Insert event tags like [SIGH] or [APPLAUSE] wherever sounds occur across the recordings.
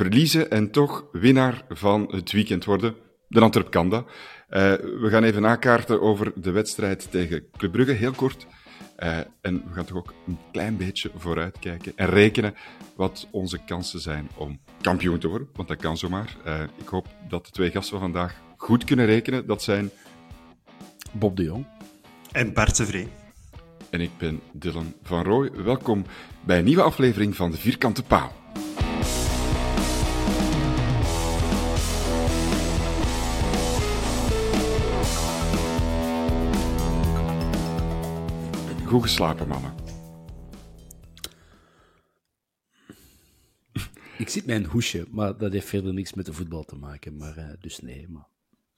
Verliezen en toch winnaar van het weekend worden. De Antwerp kan dat. Uh, we gaan even nakaarten over de wedstrijd tegen Club Brugge, heel kort. Uh, en we gaan toch ook een klein beetje vooruitkijken en rekenen wat onze kansen zijn om kampioen te worden, want dat kan zomaar. Uh, ik hoop dat de twee gasten van vandaag goed kunnen rekenen. Dat zijn Bob de Jong en Bart de Vree. En ik ben Dylan van Rooij. Welkom bij een nieuwe aflevering van de Vierkante Paal. Goed geslapen, mannen. Ik zit een hoesje, maar dat heeft verder niks met de voetbal te maken. Maar, uh, dus nee, maar...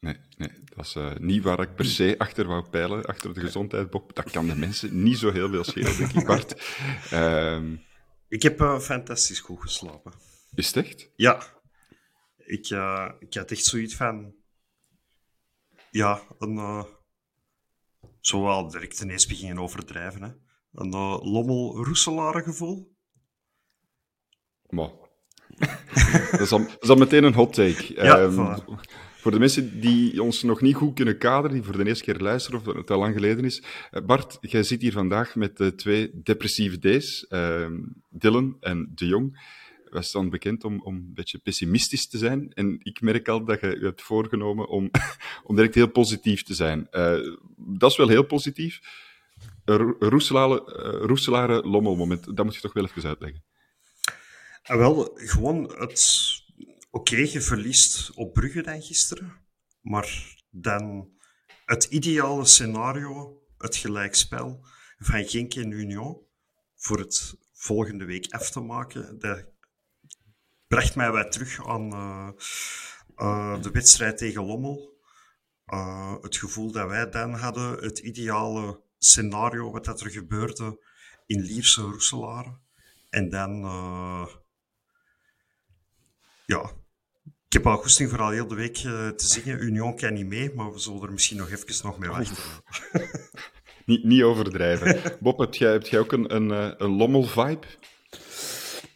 Nee, nee, dat is uh, niet waar ik per se achter wou peilen, achter de gezondheid, Bob. Dat kan de mensen niet zo heel veel schelen, denk ik, Bart. Uh, [LAUGHS] ik heb uh, fantastisch goed geslapen. Is het echt? Ja. Ik, ik had echt zoiets van... Ja, een... zowel direct ineens beginnen overdrijven, hè. Een lommel-roeselaren gevoel. Maar... [LAUGHS] dat, is al, dat is al meteen een hot take. Ja, um, voor de mensen die ons nog niet goed kunnen kaderen, die voor de eerste keer luisteren of het al lang geleden is. Bart, jij zit hier vandaag met de twee depressieve D's, uh, Dylan en De Jong. Wij staan bekend om, om een beetje pessimistisch te zijn. En ik merk al dat je hebt voorgenomen om, [LAUGHS] om direct heel positief te zijn. Uh, dat is wel heel positief. Roeselare, lommelmoment, dat moet je toch wel even uitleggen. Ah, wel, gewoon het Oké, je verliest op Brugge dan gisteren, maar dan het ideale scenario, het gelijkspel van Genk en Union, voor het volgende week af te maken, dat bracht mij weer terug aan uh, uh, de wedstrijd tegen Lommel. Uh, het gevoel dat wij dan hadden, het ideale scenario, wat dat er gebeurde in Lierse Roeselare. En dan, ja, ik heb al goesting voor al heel de week uh, te zingen. Union kan niet mee, maar we zullen er misschien nog even nog mee wachten. [LAUGHS] niet, niet overdrijven. Bob, heb jij, heb jij ook een, een, eh, een lommel-vibe?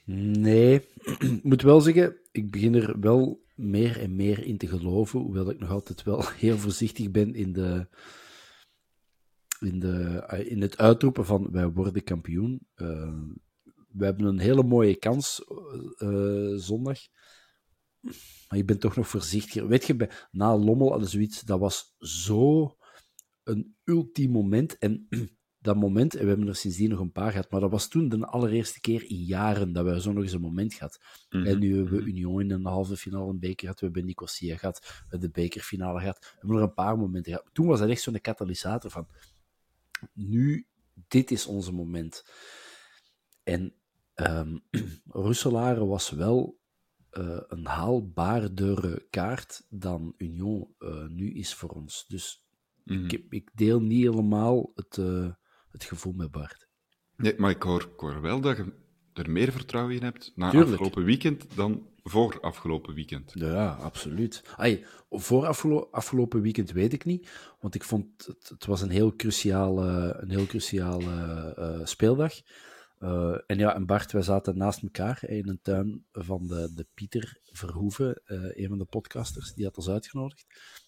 Nee, ik moet wel zeggen, ik begin er wel meer en meer in te geloven, hoewel ik nog altijd wel [LAUGHS] heel voorzichtig ben in, de, in, de, eh, in het uitroepen van wij worden kampioen. Uh, we hebben een hele mooie kans uh, zondag maar ik ben toch nog voorzichtiger. Weet je, na Lommel hadden zoiets, dat was zo een ultiem moment. En [CLEARS THROAT] dat moment, en we hebben er sindsdien nog een paar gehad, maar dat was toen de allereerste keer in jaren dat we zo nog eens een moment gehad. Mhm. En nu hebben we mhm. Union in een halve finale een beker gehad, we hebben Nicosia gehad, we hebben de bekerfinale gehad. We hebben er een paar momenten gehad. Toen was dat echt zo'n katalysator van, nu, dit is onze moment. En [CLEARS THROAT] um, Russelaren was wel uh, een haalbaardere kaart dan Union uh, nu is voor ons. Dus mm. ik, ik, deel niet helemaal het, uh, het gevoel met Bart. Nee, maar ik hoor, ik hoor wel dat je er meer vertrouwen in hebt na Tuurlijk. afgelopen weekend dan voor afgelopen weekend. Ja, absoluut. Ay, voor afgelo afgelopen weekend weet ik niet, want ik vond het, het was een heel cruciale, een heel cruciale uh, speeldag. Uh, en ja, en Bart, wij zaten naast elkaar in een tuin van de, de Pieter Verhoeven, uh, een van de podcasters, die had ons uitgenodigd.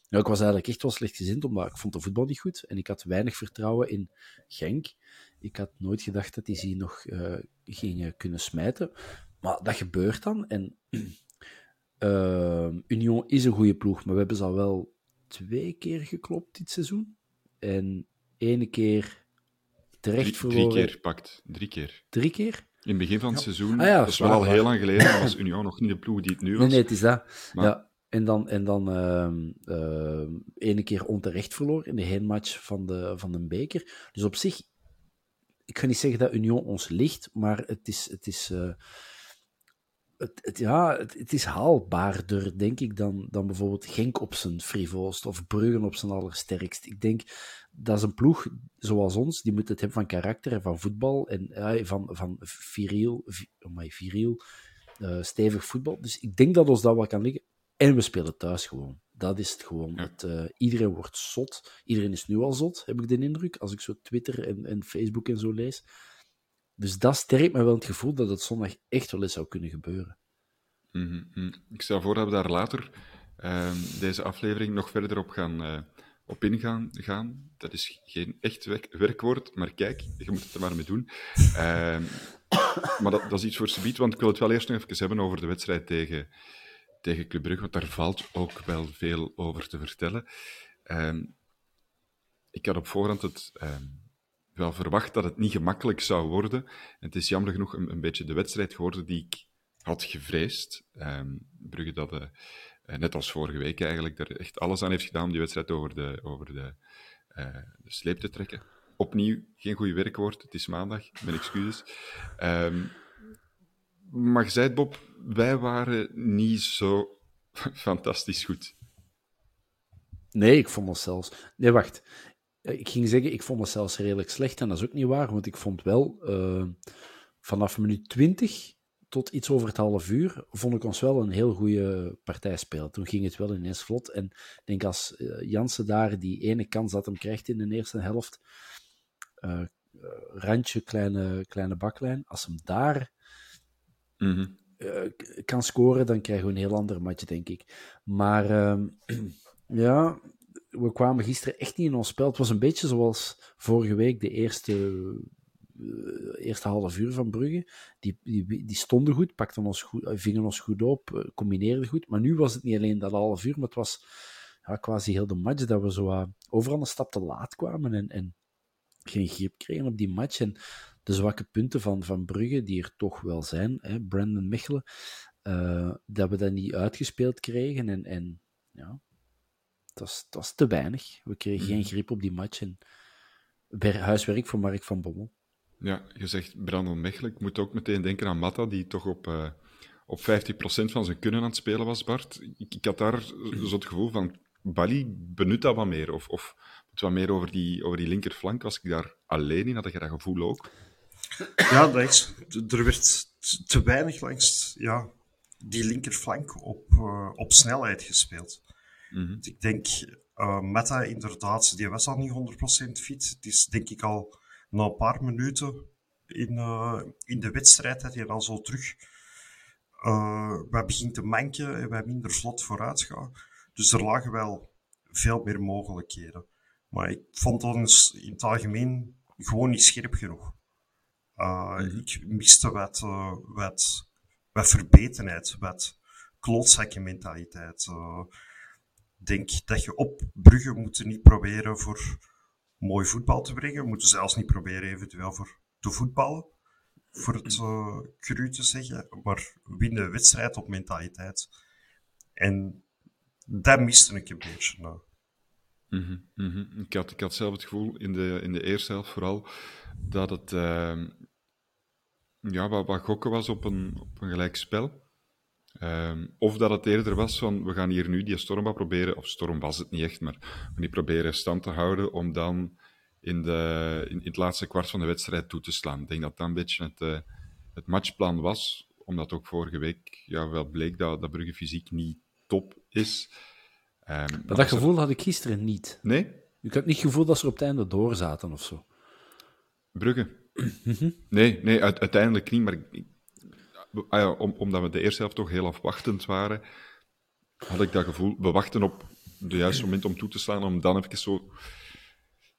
Ja, ik was eigenlijk echt wel slechtgezind, omdat ik vond de voetbal niet goed en ik had weinig vertrouwen in Genk. Ik had nooit gedacht dat die ze nog uh, gingen kunnen smijten. Maar dat gebeurt dan. En [CLEARS THROAT] Union is een goede ploeg, maar we hebben ze al wel twee keer geklopt dit seizoen. En ene keer terecht drie, verloren. Drie keer pakt. Drie keer. Drie keer? In het begin van het seizoen. Ah, ja, dat is wel al heel lang geleden. was Union nog niet de ploeg die het nu was. Nee, nee, het is dat. Ja. En dan, en dan uh, uh, ene keer onterecht verloren in de heenmatch van de, van de beker. Dus op zich, ik ga niet zeggen dat Union ons ligt, maar het is, het is, uh, het, het, ja, het, is haalbaarder, denk ik, dan, dan bijvoorbeeld Genk op zijn frivolst of Bruggen op zijn allersterkst. Ik denk dat is een ploeg zoals ons, die moet het hebben van karakter en van voetbal en uh, van, van viriel, oh viriel uh, stevig voetbal. Dus ik denk dat ons dat wel kan liggen. En we spelen thuis gewoon. Dat is het gewoon. Ja. Het, uh, iedereen wordt zot. Iedereen is nu al zot, heb ik de indruk, als ik zo Twitter en, en Facebook en zo lees. Dus dat sterkt me wel het gevoel dat het zondag echt wel eens zou kunnen gebeuren. Mm -hmm. Ik stel voor dat we daar later uh, deze aflevering nog verder op gaan uh, op ingaan. Gaan. Dat is geen echt werk werkwoord, maar kijk, je moet het er maar mee doen. Ehm, [COUGHS] maar dat, dat, is iets voor subiet, want ik wil het wel eerst nog even hebben over de wedstrijd tegen, tegen Club Brugge, want daar valt ook wel veel over te vertellen. Um, ik had op voorhand het um, wel verwacht dat het niet gemakkelijk zou worden. En het is jammer genoeg een, een beetje de wedstrijd geworden die ik had gevreesd. Um, Brugge dat, uh, net als vorige week eigenlijk, er echt alles aan heeft gedaan om die wedstrijd over de, over de, uh, de sleep te trekken. Opnieuw, geen goed werkwoord, het is maandag, mijn excuses. Maar je zei Bob, wij waren niet zo [LAUGHS] fantastisch goed. Nee, ik vond ons zelfs... Nee, wacht. Ik ging zeggen, ik vond het zelfs redelijk slecht. En dat is ook niet waar, want ik vond wel... Uh, vanaf minuut 20 tot iets over het half uur vond ik ons wel een heel goede partij spelen. Toen ging het wel ineens vlot. En ik denk als uh, Jansen daar die ene kans dat hem krijgt in de eerste helft... Randje, kleine, kleine baklijn. Als hem daar -hmm. uh, kan scoren, dan krijgen we een heel ander match, denk ik. Maar uh, [CLEARS THROAT] ja, we kwamen gisteren echt niet in ons spel. Het was een beetje zoals vorige week de eerste, uh, eerste half uur van Brugge. Die, die, die stonden goed, pakten ons goed, vingen ons goed op, combineerden goed. Maar nu was het niet alleen dat half uur, maar het was ja, quasi heel de match dat we zo overal een stap te laat kwamen en, en geen grip kregen op die match. En de zwakke punten van, van Brugge, die er toch wel zijn, hè, Brandon Mechelen, uh, dat we dat niet uitgespeeld kregen. En, en ja, dat was te weinig. We kregen geen grip op die match. En huiswerk voor Mark van Bommel. Ja, je zegt Brandon Mechelen. Ik moet ook meteen denken aan Matta, die toch op, uh, op 50% van zijn kunnen aan het spelen was, Bart. Ik, ik had daar zo het gevoel van, Bali benut dat wat meer. Of, of wat meer over die, over die linkerflank. Was ik daar alleen in? Had je dat gevoel ook? Ja, dat is, er werd te weinig langs ja, die linkerflank op, uh, op snelheid gespeeld. Mm -hmm. Ik denk, uh, Meta inderdaad, die was al niet 100% fit. Het is denk ik al na een paar minuten in, uh, in de wedstrijd dat hij dan zo terug uh, wij begint te manken en wij minder vlot vooruit gaan. Dus er lagen wel veel meer mogelijkheden. Maar ik vond ons in het algemeen gewoon niet scherp genoeg. Mm -hmm. Ik miste wat, uh, wat, wat verbetenheid, wat klootzakkenmentaliteit. Uh, denk dat je op Brugge moet niet proberen voor mooi voetbal te brengen. We moeten zelfs niet proberen eventueel voor te voetballen. Voor het uh, cru te zeggen. Maar winnen wedstrijd op mentaliteit. En dat miste ik een beetje. Nou. Mm -hmm, mm -hmm. Ik, had, ik had zelf het gevoel, in de, in de eerste helft vooral, dat het uh, ja, wat, wat gokken was op een, op een gelijk spel. Um, of dat het eerder was van, we gaan hier nu die stormba proberen, of storm was het niet echt, maar we die proberen stand te houden om dan in, de, in, in het laatste kwart van de wedstrijd toe te slaan. Ik denk dat dat een beetje het, uh, het matchplan was, omdat ook vorige week ja, wel bleek dat, dat Brugge fysiek niet top is. Um, maar dat gevoel er... had ik gisteren niet. Nee? Ik had niet het gevoel dat ze er op het einde door zaten of zo. Brugge? Nee, nee uit, uiteindelijk niet. Maar ik, ah ja, om, omdat we de eerste helft toch heel afwachtend waren, had ik dat gevoel. We wachten op het juiste moment om toe te slaan, om dan even zo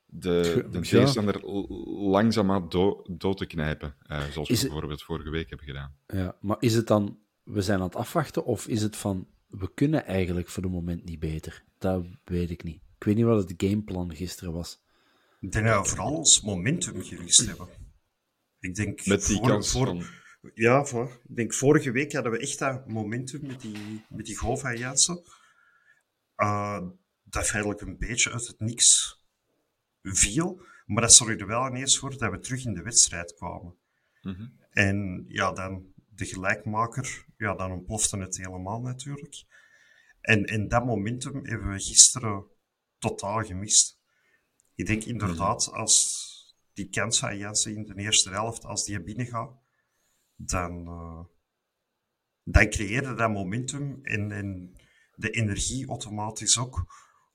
de, de tegenstander ja. langzaamaan do, dood te knijpen. Uh, zoals we het... bijvoorbeeld vorige week hebben gedaan. Ja, maar is het dan, we zijn aan het afwachten, of is het van, we kunnen eigenlijk voor het moment niet beter? Dat weet ik niet. Ik weet niet wat het gameplan gisteren was. Ik denk dat we vooral ons momentum gerust hebben. Ik denk met die voor, kans voor, van... Ja, voor, ik denk vorige week hadden we echt dat momentum met die, met die goal van Jansen. Uh, dat feitelijk een beetje uit het niks viel. Maar dat zorgde wel ineens voor dat we terug in de wedstrijd kwamen. Mhm. En ja, dan de gelijkmaker, ja, dan ontplofte het helemaal natuurlijk. En in dat momentum hebben we gisteren totaal gemist. Ik denk inderdaad, als die kans van Jansen in de eerste helft, als die binnengaat, dan, uh, dan creëerde dat momentum en, en de energie automatisch ook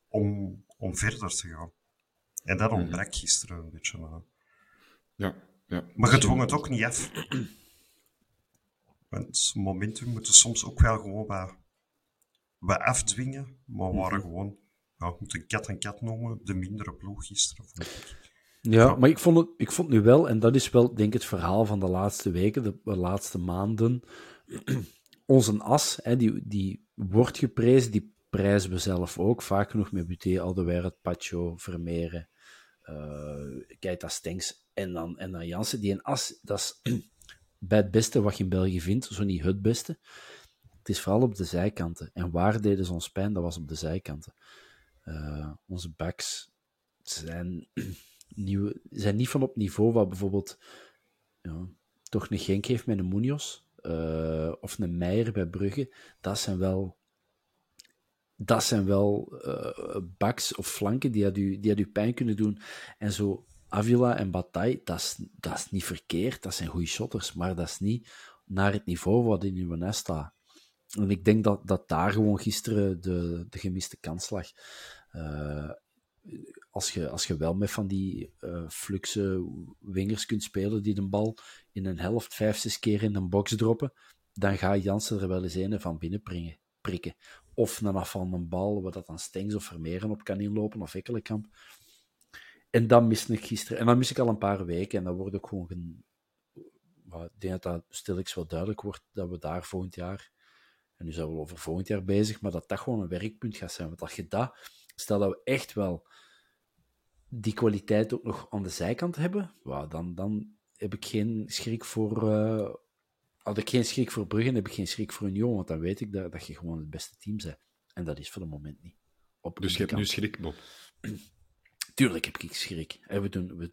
om, om verder te gaan. En dat ontbrak gisteren een beetje. Uh. Ja, ja. Maar je dwong het ook niet af. Want momentum moeten soms ook wel gewoon wat, wat afdwingen, maar we waren gewoon, ja, we moeten kat en kat noemen, de mindere ploeg gisteren, vond ik. Ja, maar ik vond, het, ik vond nu wel, en dat is wel, denk ik, het verhaal van de laatste weken, de, laatste maanden. [CLEARS THROAT] Onze as, hè, die, die wordt geprezen, die prijzen we zelf ook. Vaak genoeg met Buté, Alderweireld, Pacho, Vermeeren, uh, Keita Stenks en dan, en dan Jansen. Die een as, dat is [CLEARS THROAT] bij het beste wat je in België vindt, zo niet het beste. Het is vooral op de zijkanten. En waar deden ze ons pijn? Dat was op de zijkanten. Uh, onze backs zijn [CLEARS THROAT] zijn niet van op niveau wat bijvoorbeeld ja, toch een Genk heeft met een Munoz uh, of een Meijer bij Brugge. Dat zijn wel, dat zijn wel uh, backs of flanken die had, u, die had u pijn kunnen doen. En zo Avila en Bataille, dat is, dat is niet verkeerd. Dat zijn goede shotters, maar dat is niet naar het niveau wat in uw staat. En ik denk dat, dat daar gewoon gisteren de, de gemiste kans lag. Uh, als je, als je wel met van die uh, fluxe wingers kunt spelen die de bal in een helft vijf, zes keer in een box droppen, dan gaat Jansen er wel eens een van binnen prikken. prikken. Of een bal, waar dat dan Stengs of Vermeeren op kan inlopen, of Ekkelenkamp. En dat mis ik gisteren. En dat mis ik al een paar weken. En dat wordt ook gewoon... Ik denk dat dat stilletjes wel duidelijk wordt, dat we daar volgend jaar... En nu zijn we over volgend jaar bezig, maar dat dat gewoon een werkpunt gaat zijn. Want als je dat... Stel dat we echt wel die kwaliteit ook nog aan de zijkant hebben, dan, dan heb ik geen schrik voor. Uh, had ik geen schrik voor Brugge, heb ik geen schrik voor Union, want dan weet ik dat, dat je gewoon het beste team bent. En dat is voor het moment niet. Op dus je hebt nu schrik, Bob? [CLEARS THROAT] Tuurlijk heb ik schrik. We, doen, we,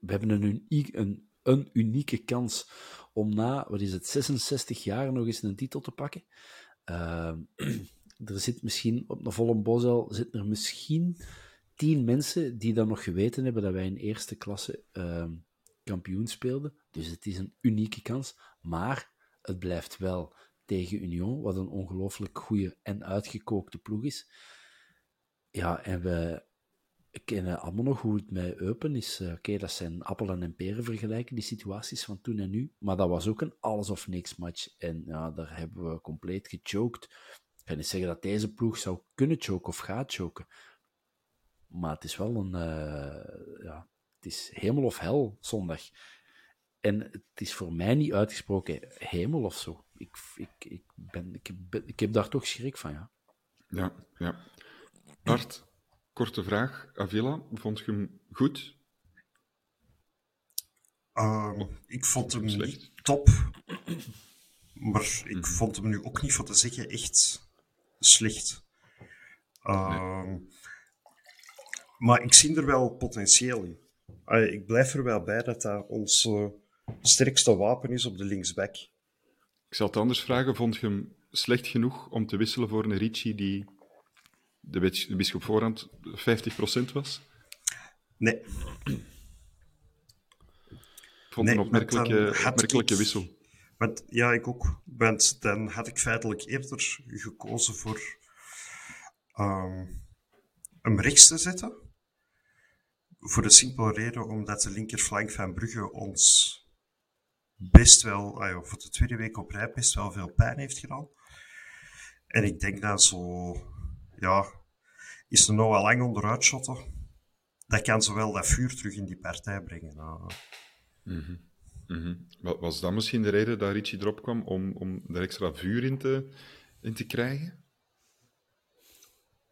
we hebben een, een, een unieke kans om na, wat is het, 66 jaar nog eens een titel te pakken. Uh, [CLEARS THROAT] er zit misschien op de volle Bosel zit er misschien tien mensen die dan nog geweten hebben dat wij in eerste klasse uh, kampioen speelden. Dus het is een unieke kans. Maar het blijft wel tegen Union, wat een ongelooflijk goede en uitgekookte ploeg is. Ja, en we kennen allemaal nog hoe het met Eupen is. Uh, Oké, dat zijn appelen en peren vergelijken, die situaties van toen en nu. Maar dat was ook een alles of niks match. En ja, daar hebben we compleet gechoked. Ik kan niet zeggen dat deze ploeg zou kunnen choken of gaat choken. Maar het is wel een. Uh, ja, het is hemel of hel zondag. En het is voor mij niet uitgesproken hemel of zo. Ik, ik, ik, ben, ik, ben, ik heb daar toch schrik van, ja. Ja, ja. Bart, korte vraag. Avila, vond je hem goed? Uh, ik vond hem Slecht. niet top. Maar ik mm. vond hem nu ook niet voor te zeggen echt slecht. Uh, nee. Maar ik zie er wel potentieel in. ik blijf er wel bij dat dat ons uh, sterkste wapen is op de linksback. Ik zal het anders vragen. Vond je hem slecht genoeg om te wisselen voor een Ricci die de, de bischop voorhand 50% was? Nee. Ik vond nee, een opmerkelijke, opmerkelijke wissel. Want, ja, ik ook. Want dan had ik feitelijk eerder gekozen voor um, hem rechts te zetten. Voor de simpele reden omdat de linkerflank van Brugge ons best wel, ah voor de tweede week op rij, best wel veel pijn heeft gedaan. En ik denk dat zo, ja, is er nog wel lang onderuit shotten. Dat kan zowel dat vuur terug in die partij brengen. Uh. Mm -hmm. Was dat misschien de reden dat Richie erop kwam om, om er extra vuur in te, in te krijgen?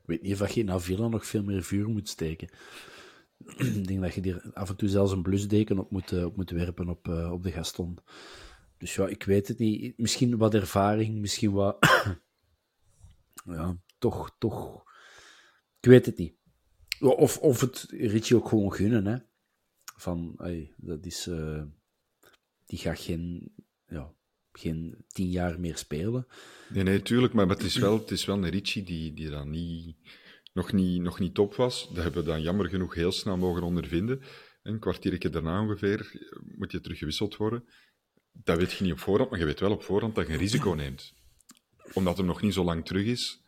Ik weet niet of je in Avila nog veel meer vuur moet steken. Ik denk dat je er af en toe zelfs een blusdeken op moet, op moet werpen op, uh, op de Gaston. Dus ja, ik weet het niet. Misschien wat ervaring, misschien wat... [COUGHS] ja, toch, toch... Ik weet het niet. Of, of het Richie ook gewoon gunnen, hè. van, ey, dat is, uh, die gaat geen, ja, geen tien jaar meer spelen. Nee, nee, tuurlijk, maar het is wel, het is wel een Ricci die, die dan niet, nog, niet, nog niet top was. Dat hebben we dan jammer genoeg heel snel mogen ondervinden. Een kwartiertje daarna ongeveer moet je teruggewisseld worden. Dat weet je niet op voorhand, maar je weet wel op voorhand dat je een risico neemt. Omdat hem nog niet zo lang terug is,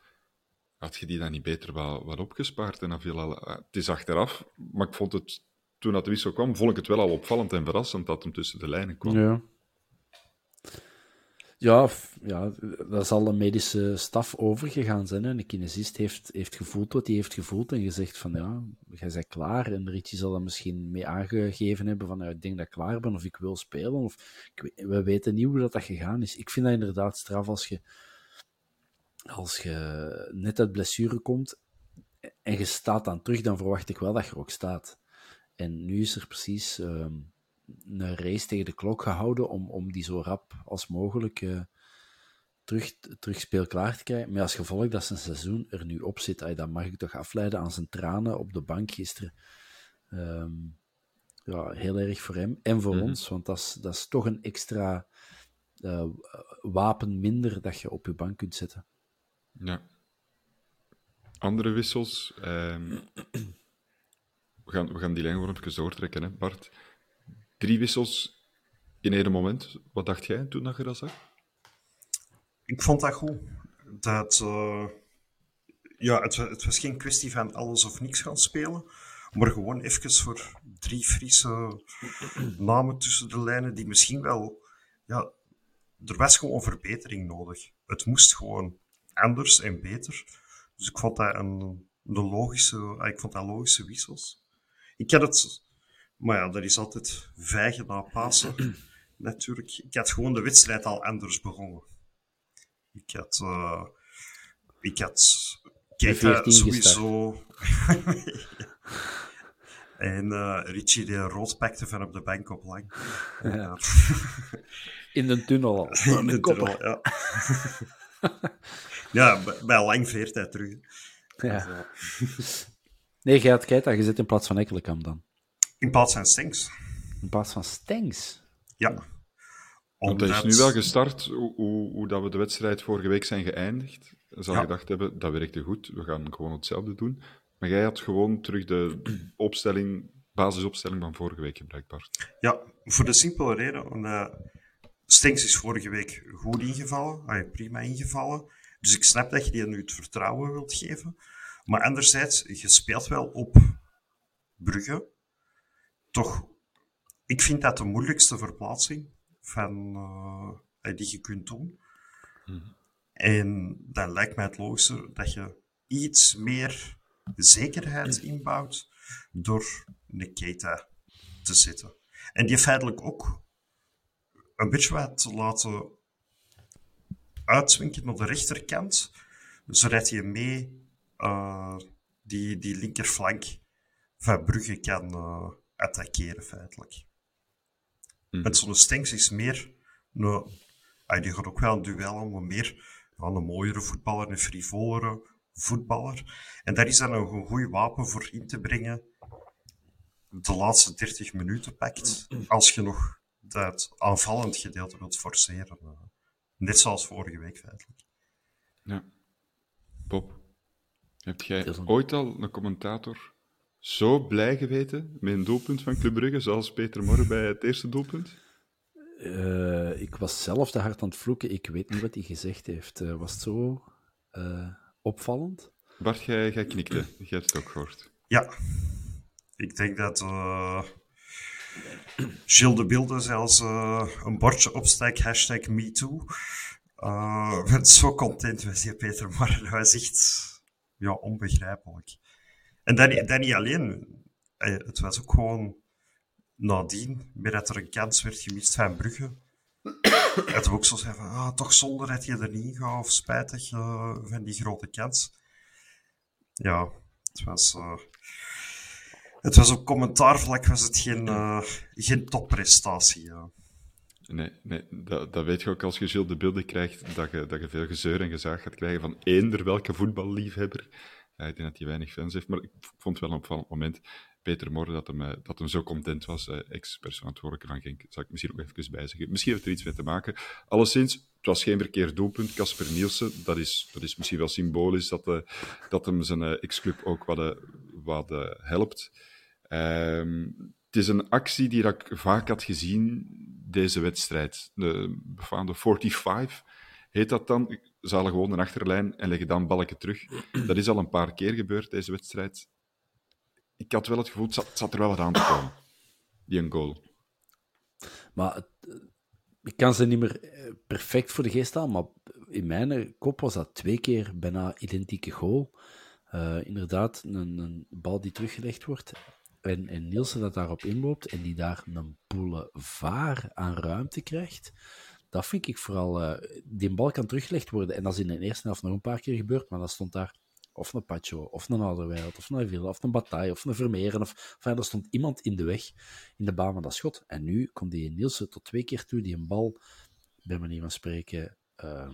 had je die dan niet beter wel, wel opgespaard? En dan al, het is achteraf, maar ik vond het, toen dat de wissel kwam, vond ik het wel al opvallend en verrassend dat hem tussen de lijnen kwam. Ja. Ja, ja, daar zal de medische staf overgegaan zijn. Hè. De kinesist heeft, heeft gevoeld wat hij heeft gevoeld en gezegd van ja, jij bent klaar. En Richie zal dat misschien mee aangegeven hebben van ik denk dat ik klaar ben of ik wil spelen. Of, ik, we weten niet hoe dat, dat gegaan is. Ik vind dat inderdaad straf als je, als je net uit blessure komt en je staat dan terug, dan verwacht ik wel dat je ook staat. En nu is er precies... Ehm, een race tegen de klok gehouden om, om die zo rap als mogelijk uh, terug, terug speelklaar te krijgen. Maar als gevolg dat zijn seizoen er nu op zit, dat mag ik toch afleiden aan zijn tranen op de bank gisteren. Um, ja, heel erg voor hem en voor mhm. ons, want dat is, dat is toch een extra uh, wapen minder dat je op je bank kunt zetten. Ja. Andere wissels. Um, we, gaan, we gaan die lijn gewoon even doortrekken, hè, Bart. Drie wissels in één moment. Wat dacht jij toen je dat zag? Ik vond dat goed. Dat, uh, ja, het, was geen kwestie van alles of niks gaan spelen. Maar gewoon even voor drie Friese [CLEARS THROAT] namen tussen de lijnen die misschien wel... Ja, er was gewoon verbetering nodig. Het moest gewoon anders en beter. Dus ik vond dat een, de logische, ik vond dat logische wissels. Ik had het maar ja, dat is altijd vijgen na Pasen. [CLEARS THROAT] Natuurlijk. Ik had gewoon de wedstrijd al anders begonnen. Ik had... Uh, ik had... Keita sowieso... [LAUGHS] en uh, Richie die rood pakte van op de bank op lang. [LAUGHS] Ja. [LAUGHS] In de tunnel al. In de tunnel, ja. ja, bij lang veert hij terug. Ja. nee, je had Keita gezet in plaats van Ekkelenkamp dan. In plaats van Stengs. In plaats van Stengs? Ja. Want hij is nu wel gestart, hoe, hoe, hoe, dat we de wedstrijd vorige week zijn geëindigd. Zal ja. gedacht hebben, dat werkte goed, we gaan gewoon hetzelfde doen. Maar jij had gewoon terug de [CLEARS THROAT] opstelling, basisopstelling van vorige week gebruikt, Bart. Ja, voor de simpele reden, omdat Stengs is vorige week goed ingevallen, ah, prima ingevallen. Dus ik snap dat je die nu het vertrouwen wilt geven. Maar anderzijds, je speelt wel op Brugge, toch, ik vind dat de moeilijkste verplaatsing van, uh, die je kunt doen. Mm. En dan lijkt mij het logischer dat je iets meer zekerheid inbouwt door een Keita te zetten. En die feitelijk ook een beetje wat te laten uitzwinken naar de rechterkant, zodat je mee uh, die, die linkerflank van Brugge kan, uh, attackeren, feitelijk. Mm. Met zo'n Stenks is meer... Nou, die gaat ook wel een duel maar meer van een mooiere voetballer, een frivolere voetballer. En daar is dan een goed wapen voor in te brengen de laatste 30 minuten pakt, als je nog dat aanvallend gedeelte wilt forceren. Net zoals vorige week, feitelijk. Ja. Bob, heb jij ooit al een commentator zo blij geweten met een doelpunt van Club Brugge, zoals Peter Morre bij het eerste doelpunt? Uh, ik was zelf te hard aan het vloeken. Ik weet niet wat hij gezegd heeft. Uh, was het zo uh, opvallend? Bart, jij, jij knikte. Jij hebt het ook gehoord. Ja. Ik denk dat Gilles de Beelden zelfs een bordje opsteek, hashtag MeToo. Ik ben [LAUGHS] zo content met die Peter Morre. Dat was echt ja, onbegrijpelijk. En dat, dat niet alleen. Eh, het was ook gewoon nadien, meer dat er een kans werd gemist van Brugge. [COUGHS] Dat we ook zo zeggen van, ah, toch zonder dat je er niet gaat, of spijtig uh, van die grote kans. Ja, het was... Uh, het was op commentaarvlak was het geen, uh, geen topprestatie. Ja. Nee, nee dat, dat, weet je ook als je Gilles de beelden krijgt, dat je, dat je veel gezeur en gezaag gaat krijgen van eender welke voetballiefhebber. Ik denk dat hij weinig fans heeft, maar ik vond wel een opvallend moment. Peter Moore dat hem, eh, dat hem zo content was, uh, ex-persoonverantwoordelijke van Genk. Zal ik misschien ook even bijzeggen. Misschien heeft er iets mee te maken. Alleszins, het was geen verkeerd doelpunt. Casper Nielsen, dat is, dat is misschien wel symbolisch dat, uh, dat hem zijn ex-club ook wat, wat helpt. Ehm, het is een actie die ik vaak had gezien, deze wedstrijd. De befaamde 45 heet dat dan. Halen gewoon een achterlijn en leggen dan balken terug. Dat is al een paar keer gebeurd, deze wedstrijd ik had wel het gevoel, het zat, zat er wel wat aan te komen. Die een goal. Maar het, ik kan ze niet meer eh, perfect voor de geest staan, maar in mijn kop was dat twee keer bijna identieke goal. Uh, inderdaad, een, een, bal die teruggelegd wordt. En, en Nielsen dat daarop inloopt en die daar een boulevard aan ruimte krijgt. Dat vind ik vooral. Uh, die bal kan teruggelegd worden. En dat is in de eerste helft nog een paar keer gebeurd, maar dat stond daar of een Pacho, of een Ouderweireld, of een Villa, of een Bataille, of een Vermeeren. Of, enfin, er stond iemand in de weg, in de baan van dat schot. En nu komt die Nielsen tot twee keer toe, die een bal, bij manier van spreken, uh,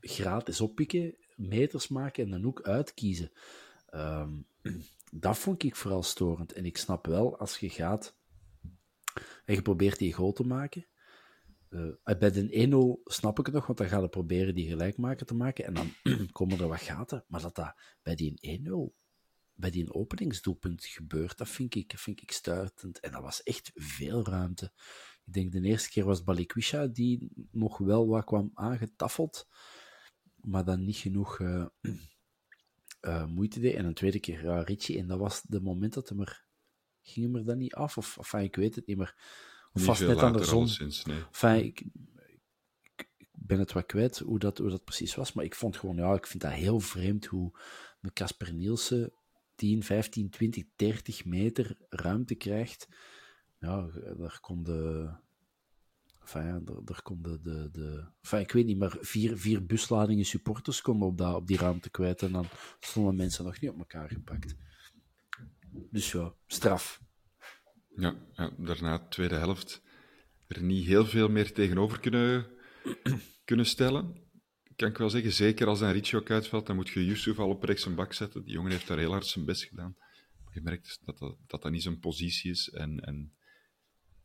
gratis oppikken, meters maken en een hoek uitkiezen. Um, dat vond ik vooral storend. En ik snap wel, als je gaat en je probeert die goal te maken, uh, bij de 1-0 snap ik het nog, want dan gaan we proberen die gelijkmaker te maken en dan [CLEARS THROAT] komen er wat gaten. Maar dat dat bij die 1-0, bij die openingsdoelpunt gebeurt, dat vind ik, vind ik stuitend. En dat was echt veel ruimte. Ik denk de eerste keer was Balikwisha die nog wel wat kwam aangetaffeld, maar dan niet genoeg uh, uh, [CLEARS THROAT] moeite deed. En een tweede keer uh, en dat was de moment dat hem er... Ging hem er dan niet af? Of, of ik weet het niet meer vast net aan de zon. nee. enfin, ik, ik, ben het wat kwijt hoe dat, hoe dat precies was, maar ik vond gewoon, ja, ik vind dat heel vreemd hoe een Casper Nielsen 10, 15, 20, 30 meter ruimte krijgt. Ja, daar kon de. Enfin, ja, daar, daar kon de. de, de enfin, ik weet niet, maar vier, vier busladingen supporters konden op, dat, op die ruimte kwijt en dan stonden mensen nog niet op elkaar gepakt. Dus ja, straf. Ja, ja, daarna, tweede helft, er niet heel veel meer tegenover kunnen, [CLEARS THROAT] kunnen stellen. Kan ik wel zeggen, zeker als een Ricci ook uitvalt, dan moet je Yusuf al op rechts een bak zetten. Die jongen heeft daar heel hard zijn best gedaan. Je merkt dat dat, dat, dat niet zijn positie is. En, en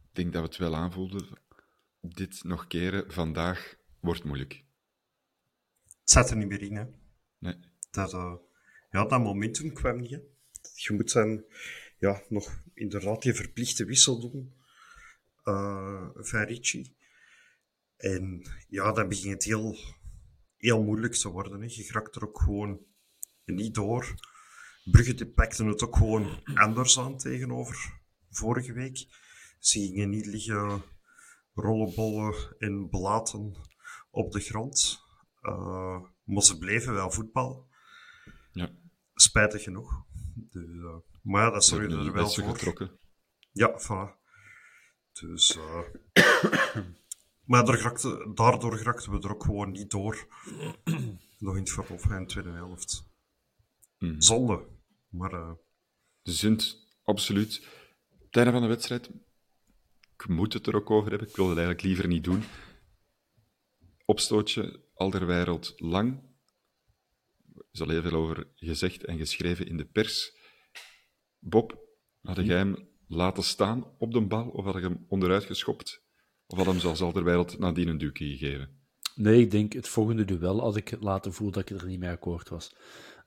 ik denk dat we het wel aanvoelden. Dit nog keren vandaag wordt moeilijk. Het zat er niet meer in, hè? Nee. Dat, uh, ja, dat momentum kwam niet. Hè? Je moet zijn ja, nog inderdaad die verplichte wissel doen uh, van Ricci. En ja, dan begint het heel, heel moeilijk te worden. Hè. Je raakt er ook gewoon niet door. Brugge pakte het ook gewoon anders aan tegenover vorige week. Ze gingen niet liggen rollenbollen en blaten op de grond. Uh, maar ze bleven wel voetbal. Ja. Spijtig genoeg. Dus, uh, maar ja, dat zorgde er wel voor. getrokken. Ja, voilà. Dus... Uh... [COUGHS] maar grakte, daardoor grakten we er ook gewoon niet door. Nog in het verlof de tweede helft. Mm. Zonde. Maar... Uh... De zint, absoluut. Het einde van de wedstrijd... Ik moet het er ook over hebben. Ik wilde het eigenlijk liever niet doen. Opstootje, Alderwereld lang. Er is al heel veel over gezegd en geschreven in de pers. Bob, had jij hem laten staan op de bal of had je hem onderuit geschopt? Of had hem zoals Alderwereld nadien een duwtje gegeven? Nee, ik denk het volgende duel had ik laten voelen dat ik er niet mee akkoord was.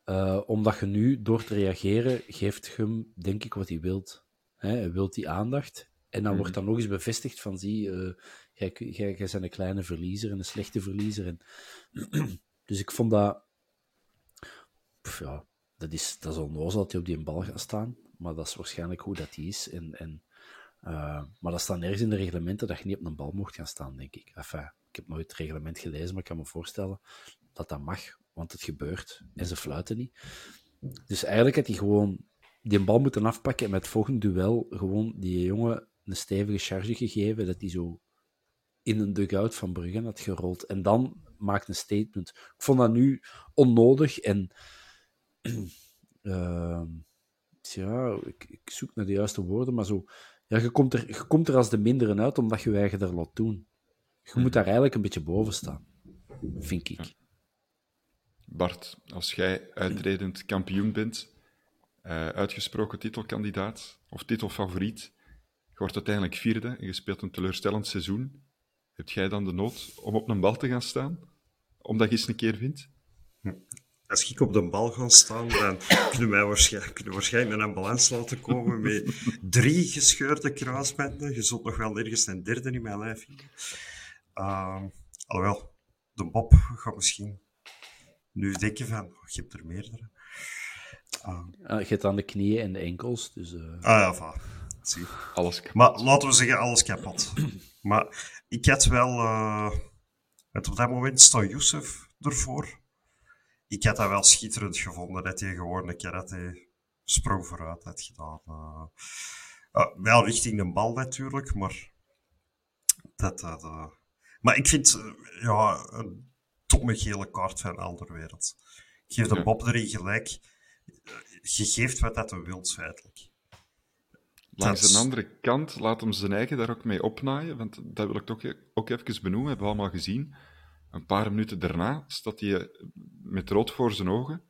Uh, omdat je nu, door te reageren, geeft je hem, denk ik, wat hij wilt. Hij wilt die aandacht. En dan wordt mhm. dan nog eens bevestigd van, zie, uh, jij, jij, jij bent een kleine verliezer en een slechte verliezer. En [CLEARS THROAT] dus ik vond dat... Ja, dat is, dat is onnozel dat hij op die bal gaat staan maar dat is waarschijnlijk hoe dat die is. En, en, uh, maar dat staat nergens in de reglementen dat je niet op een bal mocht gaan staan, denk ik. Enfin, ik heb nooit het reglement gelezen, maar ik kan me voorstellen dat dat mag, want het gebeurt en ze fluiten niet. Dus eigenlijk had hij gewoon die bal moeten afpakken en met het volgende duel gewoon die jongen een stevige charge gegeven, dat hij zo in een dugout van Brugge had gerold. En dan maakt een statement. Ik vond dat nu onnodig en [CLEARS THROAT] uh, ja, ik, ik, zoek naar de juiste woorden, maar zo, ja, je, komt er, je komt er als de minderen uit omdat je weiger er laat doen. Je moet mhm. daar eigenlijk een beetje boven staan, vind ik. Bart, als jij uitredend kampioen bent uh, uitgesproken titelkandidaat of titelfavoriet. Je wordt uiteindelijk vierde en je speelt een teleurstellend seizoen. Heb jij dan de nood om op een bal te gaan staan? Omdat je eens een keer vindt? Als ik op de bal ga staan, dan kunnen wij waarschijnlijk, kunnen waarschijnlijk een ambulance laten komen met drie gescheurde kruisbanden. Je zult nog wel ergens een derde in mijn lijf vinden. Uh, alhoewel, de Bob gaat misschien nu denken van, oh, je hebt er meerdere. Uh, je hebt aan de knieën en de enkels, dus... Uh... Ah ja, va. Zie. Alles kapot. Maar laten we zeggen, alles kapot. maar ik had wel... Uh, op dat moment staat Youssef ervoor. Ik had dat wel schitterend gevonden, dat hij gewoon een keer dat hij sprong vooruit had gedaan. Uh, wel richting de bal natuurlijk, maar... Dat, dat, maar ik vind, ja, een domme gele kaart van Alderwereld. Ik geef de Bob erin gelijk. Je geeft wat dat een wilt, feitelijk. Langs de andere kant, laat hem zijn eigen daar ook mee opnaaien, want dat wil ik toch ook even benoemen, hebben we allemaal gezien. Een paar minuten daarna staat hij met rood voor zijn ogen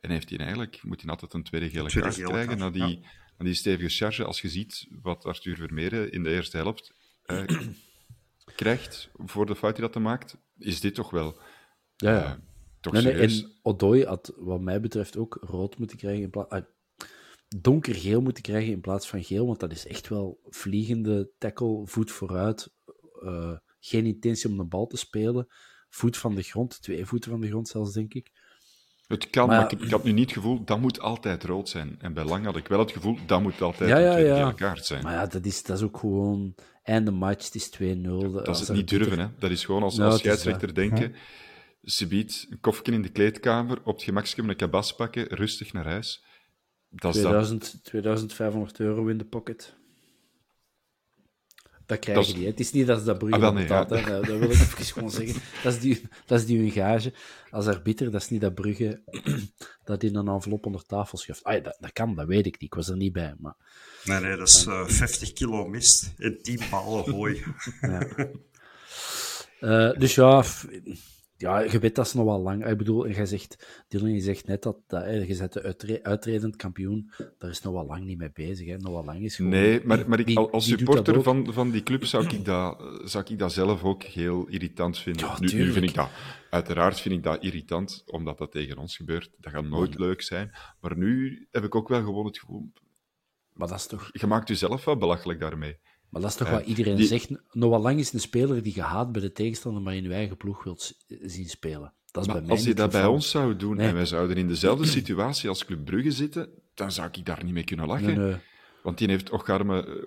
en heeft hij eigenlijk, moet hij altijd een tweede gele tweede kaart krijgen na die, na die stevige charge. Als je ziet wat Arthur Vermeeren in de eerste helft eh, [CLEARS THROAT] krijgt voor de fout die dat hij maakt, is dit toch wel ja, ja. Uh, toch nee, nee, en Odoi had wat mij betreft ook rood moeten krijgen in plaats... Uh, donkergeel moeten krijgen in plaats van geel, want dat is echt wel vliegende tackle, voet vooruit, uh, geen intentie om de bal te spelen, voet van de grond, twee voeten van de grond zelfs, denk ik. Het kan, maar, ik, ik, had nu niet het gevoel, dat moet altijd rood zijn. En bij Lang had ik wel het gevoel, dat moet altijd ja, een ja. kaart zijn. Maar ja, dat is, dat is ook gewoon... Einde match, het is 2-0. Dat is het niet durven, hè. Dat is gewoon als, als scheidsrechter denken... Ze biedt een kofje in de kleedkamer, op het gemakje een kabas pakken, rustig naar huis. Dat 2000, dat. 2500 euro in de pocket. Dat krijg je niet. Het is niet dat ze dat Brugge ah, betaalt. Nee, ja. dat, wil ik even gewoon zeggen. [LAUGHS] Dat is, die, dat is die hun gage. Als arbiter, dat is niet dat Brugge [CLEARS THROAT] dat in een envelop onder tafel schuift. Ah, dat, dat kan, dat weet ik niet. Ik was er niet bij. Maar... Nee, nee, dat is uh, eh, 50 kilo mist en 10 ballen hooi. ja. Uh, dus ja, ja, je weet dat is nog wel lang. Ik bedoel, en jij zegt, Dylan, je zegt net dat, dat je zet de uitredend kampioen, daar is nog wel lang niet mee bezig. Hè. Nog wel lang is gewoon, nee, maar, maar ik, als supporter van, van die club zou ik, dat, zou ik dat zelf ook heel irritant vinden. nu, nu, vind ik dat, uiteraard vind ik dat irritant, omdat dat tegen ons gebeurt. Dat gaat nooit leuk zijn. Maar nu heb ik ook wel gewoon het gevoel... Maar dat is toch... Je maakt jezelf wel belachelijk daarmee. Maar dat is toch wat iedereen zegt. Noah Lang is een speler die gehaat bij de tegenstander, maar in uw eigen ploeg wilt zien spelen. Dat is maar bij als je dat bij ons zou doen en wij zouden in dezelfde situatie als Club Brugge zitten, dan zou ik daar niet mee kunnen lachen. Nee, nee. Want die heeft, Ocharme, eh,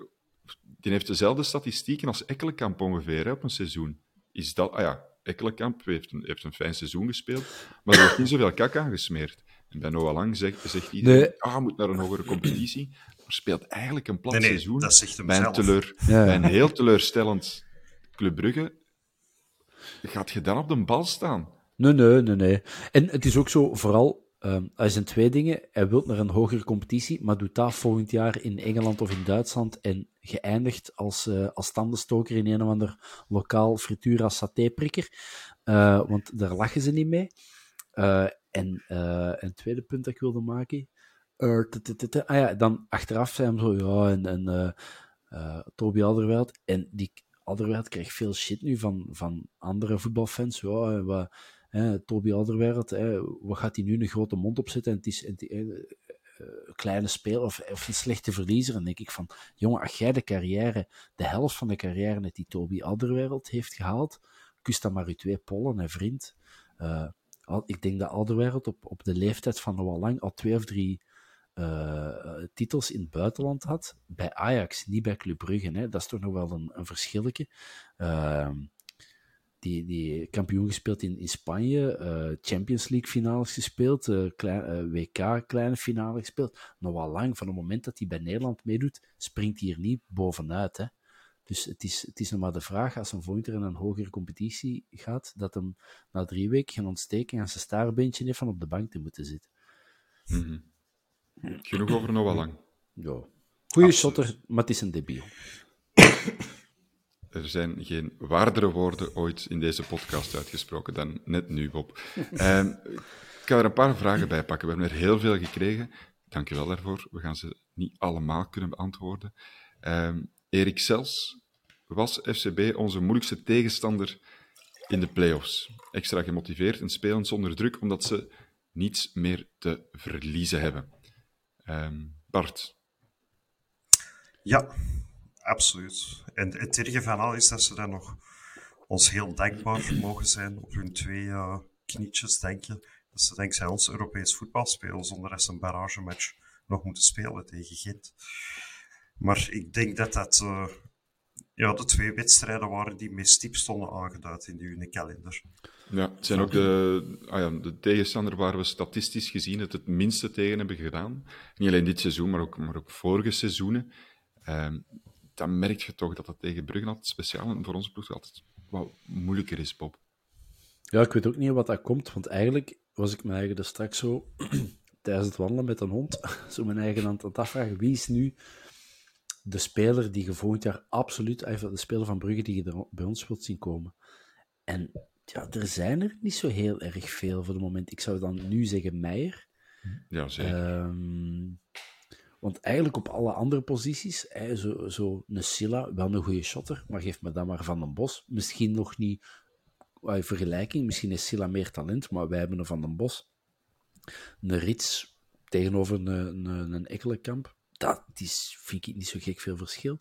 die heeft dezelfde statistieken als Ekkelenkamp ongeveer hè, op een seizoen. Is dat, ah ja, Ekkelenkamp heeft een, heeft een fijn seizoen gespeeld, maar er wordt niet zoveel kak aangesmeerd. En bij Noah Lang zegt, zegt iedereen, ah, moet naar een hogere competitie speelt eigenlijk een plat seizoen. Dat zegt hem bij, een teleur, bij een heel teleurstellend Club Brugge. Gaat je dan op de bal staan? Nee, nee, nee, nee. En het is ook zo, vooral, um, er zijn twee dingen. Hij wil naar een hogere competitie, maar doet dat volgend jaar in Engeland of in Duitsland en geëindigd als, uh, als tandenstoker in een of ander lokaal frituur als satéprikker. Uh, want daar lachen ze niet mee. Uh, en een tweede punt dat ik wilde maken uh, ah ja, dan achteraf zijn we zo, ja, en, en uh, uh, Toby Alderweireld. En die Alderweireld krijgt veel shit nu van, van andere voetbalfans. Ja, wat, hè, Toby Alderweireld, hè, wat gaat hij nu een grote mond opzetten? En het is een kleine speler of, of, een slechte verliezer. En denk ik van, jongen, als jij de carrière, de helft van de carrière net die Toby Alderweireld heeft gehaald, kust dan maar uw twee pollen, en vriend. ik denk dat Alderweireld op, op de leeftijd van al lang al twee of drie titels in het buitenland had. Bij Ajax, niet bij Club Brugge. Hè. Dat is toch nog wel een, een. Uh, die, die kampioen gespeeld in, in Spanje, uh, Champions League finales gespeeld, klein, WK kleine finale gespeeld. Nog wel lang, van het moment dat hij bij Nederland meedoet, springt hij er niet bovenuit. Hè. Dus het is, het is nog maar de vraag, als een volgende in een hogere competitie gaat, dat hem na drie weken gaan ontsteken en zijn staarbeentje heeft van op de bank te moeten zitten. -hmm. Genoeg over wel lang. Ja. Goeie shotter, maar het is een debiel. Er zijn geen waardere woorden ooit in deze podcast uitgesproken dan net nu, Bob. [LAUGHS] En ik ga er een paar vragen bij pakken. We hebben er heel veel gekregen. Dank je wel daarvoor. We gaan ze niet allemaal kunnen beantwoorden. Ehm, Erik Sels, was FCB onze moeilijkste tegenstander in de playoffs? Extra gemotiveerd en spelend zonder druk, omdat ze niets meer te verliezen hebben. Ehm, Bart. Ja, absoluut. En het erge van al is dat ze dan nog ons heel dankbaar mogen zijn op hun twee uh, knietjes, denk je. Dat ze dankzij ons Europees voetbal spelen, zonder dat ze een barragematch nog moeten spelen tegen Gent. Maar ik denk dat dat uh, ja, de twee wedstrijden waren die meest stiep stonden aangeduid in die kalender. Ja, het zijn ook de, ah ja, de tegenstander waar we statistisch gezien het het minste tegen hebben gedaan. Niet alleen dit seizoen, maar ook, maar ook vorige seizoenen. Uh, dan merk je toch dat het tegen Brugge altijd speciaal en voor onze ploeg altijd wat moeilijker is, Bob. Ja, ik weet ook niet wat dat komt, want eigenlijk was ik me eigen er straks zo [CLEARS THROAT] tijdens het wandelen met een hond [LAUGHS] zo mijn eigen aan het afvragen. Wie is nu de speler die je volgend jaar absoluut, de speler van Brugge die je bij ons wilt zien komen? En ja, er zijn er niet zo heel erg veel voor het moment. Ik zou dan nu zeggen Meijer. Ja, zeker. Um, want eigenlijk op alle andere posities, hè, zo, zo een Silla, wel een goede shotter, maar geef me dan maar Van den Bos. Misschien nog niet uh, vergelijking, misschien is Silla meer talent, maar wij hebben een Van den Bos. Een Rits tegenover een, een, een Ekkelenkamp. Dat is, vind ik niet zo gek veel verschil.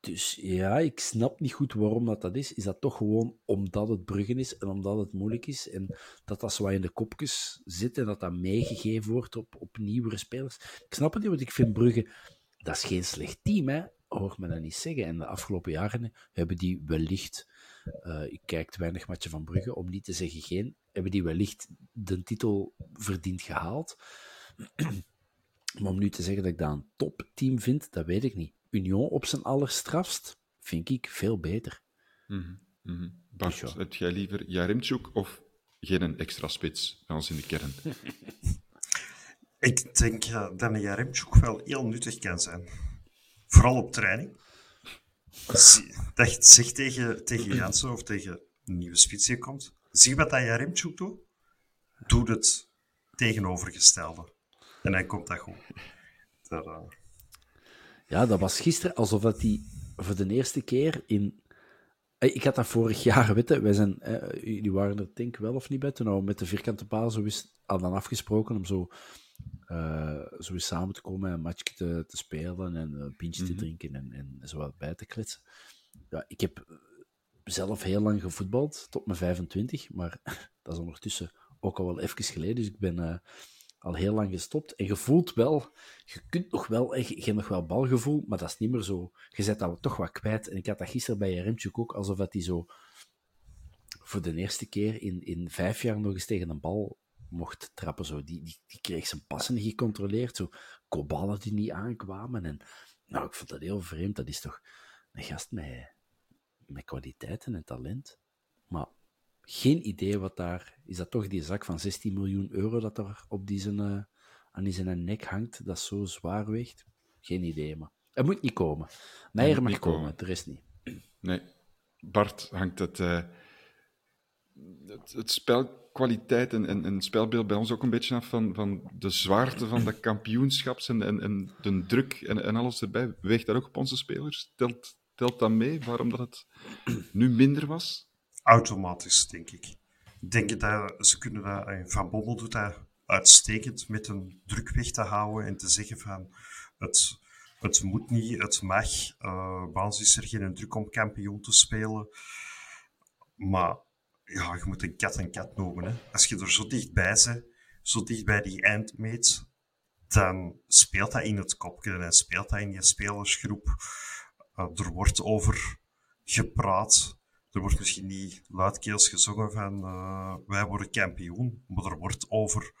Dus ja, ik snap niet goed waarom dat, dat is. Is dat toch gewoon omdat het Bruggen is en omdat het moeilijk is en dat dat zo in de kopjes zit en dat dat meegegeven wordt op, op nieuwere spelers? Ik snap het niet, want ik vind Brugge, dat is geen slecht team, hè? hoor me dat niet zeggen. En de afgelopen jaren hebben die wellicht, uh, ik kijk te weinig matchen van Brugge, om niet te zeggen geen, hebben die wellicht de titel verdiend gehaald. [CLEARS THROAT] maar om nu te zeggen dat ik dat een topteam vind, dat weet ik niet. Union op zijn allerstrafst, vind ik veel beter. Mm -hmm. Bart, dus heb jij liever Jaremchuk of geen extra spits bij ons in de kern? [LAUGHS] ik denk uh, dat een Jaremchuk wel heel nuttig kan zijn. Vooral op training. Dat je zegt tegen, tegen Jansen of tegen een nieuwe spits die komt. Zie wat dat Jaremchuk doet? Doe het tegenovergestelde. En hij komt dat goed. Dat, uh... Ja, dat was gisteren alsof dat hij voor de eerste keer in. Ik had dat vorig jaar, weten. wij zijn, eh, jullie waren er denk ik wel of niet bij, toen we met de vierkante paal zo is al dan afgesproken om zo, uh, zo eens samen te komen en een matchje te, te spelen en een pintje mm -hmm. te drinken en, en zo wat bij te kletsen. Ja, ik heb zelf heel lang gevoetbald, tot mijn 25, maar [LAUGHS] dat is ondertussen ook al wel even geleden, dus ik ben... Uh, al heel lang gestopt. En je voelt wel, je kunt nog wel, je, hebt nog wel balgevoel, maar dat is niet meer zo. Je zet dat toch wat kwijt. En ik had dat gisteren bij Remtjuk ook, alsof dat hij zo voor de eerste keer in, in vijf jaar nog eens tegen een bal mocht trappen. Zo. Die, die, die kreeg zijn passen niet gecontroleerd. Zo ballen die niet aankwamen. En nou, ik vond dat heel vreemd. Dat is toch een gast met, met kwaliteiten en talent. Maar geen idee wat daar... Is dat toch die zak van 16 miljoen euro dat er op die zijn, uh, aan die zijn nek hangt, dat zo zwaar weegt? Geen idee, maar... Het moet niet komen. Meijer mag komen, komen, er is niet. Nee. Bart, hangt het, uh, het, het spelkwaliteit en, en, en spelbeeld bij ons ook een beetje af van, van de zwaarte van de [LAUGHS] kampioenschaps en, en, en de druk en, en alles erbij. Weegt dat ook op onze spelers? Telt, telt dat mee? Waarom dat het nu minder was? Automatisch, denk ik. Ik dat ze kunnen dat, Van Bommel doet dat uitstekend met een druk weg te houden en te zeggen van het, het moet niet, het mag. Uh, is er geen druk om kampioen te spelen. Maar ja, je moet een kat een kat noemen. Hè. Als je er zo dichtbij bent, zo dicht bij die eindmeet, dan speelt dat in het kopje en speelt dat in je spelersgroep. Er wordt over gepraat er wordt misschien niet luidkeels gezongen van uh, wij worden kampioen, maar er wordt over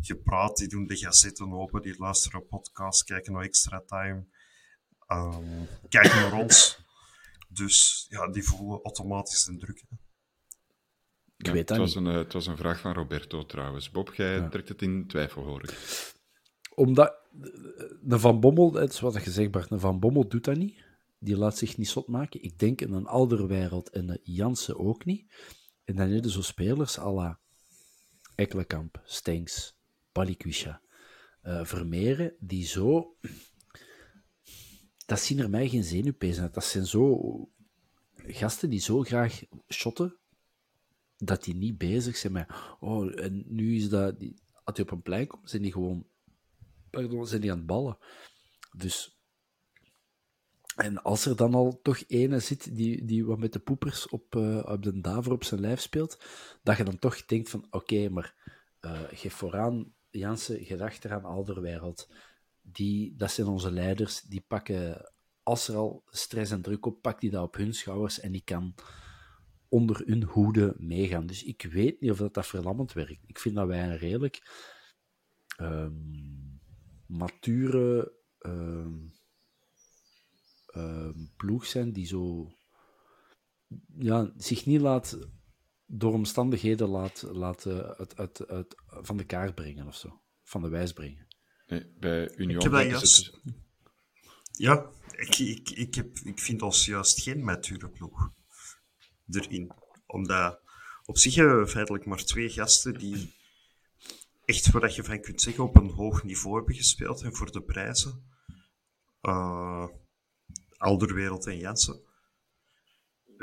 gepraat. Die doen de gazetten open, die luisteren podcasts, kijken naar extra time, um, kijken naar ons. Dus ja, die voelen automatisch de druk. Hè. Ik ja, weet dat het, was een, uh, het was een vraag van Roberto trouwens. Bob, jij ja. trekt het in twijfel, hoor ik. Omdat de Van Bommel, het is wat je zegt, Bart, de Van Bommel doet dat niet die laat zich niet zot maken. Ik denk in een Alderwereld en de Jansen ook niet. En dan heb je zo spelers à la Ekkelenkamp, Stenks, Balikwisha, uh, Vermeeren, die zo... Dat zien er mij geen zenuwpees uit. Dat zijn zo gasten die zo graag shotten, dat die niet bezig zijn met... Oh, en nu is dat... Als die op een plein komt, zijn die gewoon... Pardon, zijn die aan het ballen. Dus en als er dan al toch ene zit die, die wat met de poepers op, uh, op de daver op zijn lijf speelt, dat je dan toch denkt van, oké, maar uh, geef vooraan Jansen gedachten aan Alderwereld. Die, dat zijn onze leiders, die pakken, als er al stress en druk op, pakt die dat op hun schouders en die kan onder hun hoede meegaan. Dus ik weet niet of dat, dat verlammend werkt. Ik vind dat wij een redelijk um, mature... Uh, ploeg zijn die zo ja, zich niet laat door omstandigheden laat, laat uit, uit, uit, van de kaart brengen of zo. Van de wijs brengen. Nee, bij Union ik is het... Ja, ik, ik, ik, heb, ik vind ons juist geen mature ploeg erin. Omdat op zich hebben we feitelijk maar twee gasten die echt, wat je van kunt zeggen, op een hoog niveau hebben gespeeld en voor de prijzen. Uh, Alderwereld en Jansen,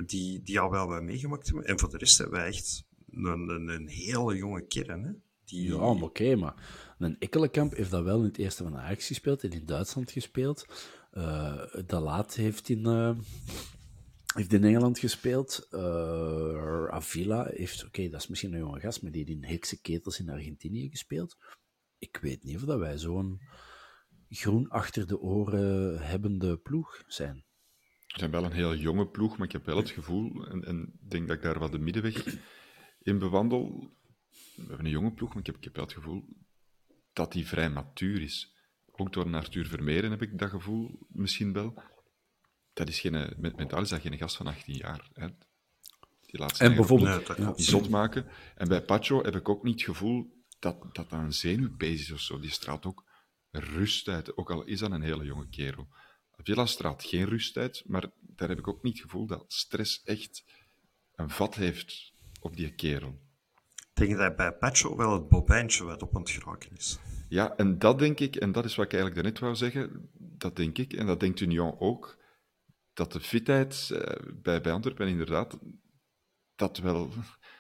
die, die al wel wat meegemaakt hebben. En voor de rest hebben wij echt een, een, een hele jonge kern. Hè? Die... Ja, oké, maar een Ekkelenkamp heeft dat wel in het eerste van Ajax gespeeld in Duitsland gespeeld. Uh, Laat heeft in, uh, heeft in Engeland gespeeld. Uh, Avila heeft, oké, dat is misschien een jonge gast, maar die heeft in Hekse Ketels in Argentinië gespeeld. Ik weet niet of dat wij zo'n groen achter de oren hebbende ploeg zijn. We zijn wel een heel jonge ploeg, maar ik heb wel het gevoel, en, en denk dat ik daar wat de middenweg in bewandel. We hebben een jonge ploeg, maar ik heb, ik heb wel het gevoel dat die vrij matuur is. Ook door Arthur Vermeeren heb ik dat gevoel misschien wel. Dat is geen, met, mentaal is dat geen gast van 18 jaar. Hè. Die laat en bijvoorbeeld die zot maken. En bij Pacho heb ik ook niet het gevoel dat dat een zenuwpees is of zo. Die straalt ook rust uit, ook al is dat een hele jonge kerel. Villa straalt geen rust uit, maar daar heb ik ook niet het gevoel dat stress echt een vat heeft op die kerel. Ik denk dat bij Pacho wel het bobijntje wat op het geraken is. Ja, en dat denk ik, en dat is wat ik eigenlijk daarnet wou zeggen, dat denk ik, en dat denkt Union ook, dat de fitheid eh, bij, bij Antwerpen inderdaad, dat wel,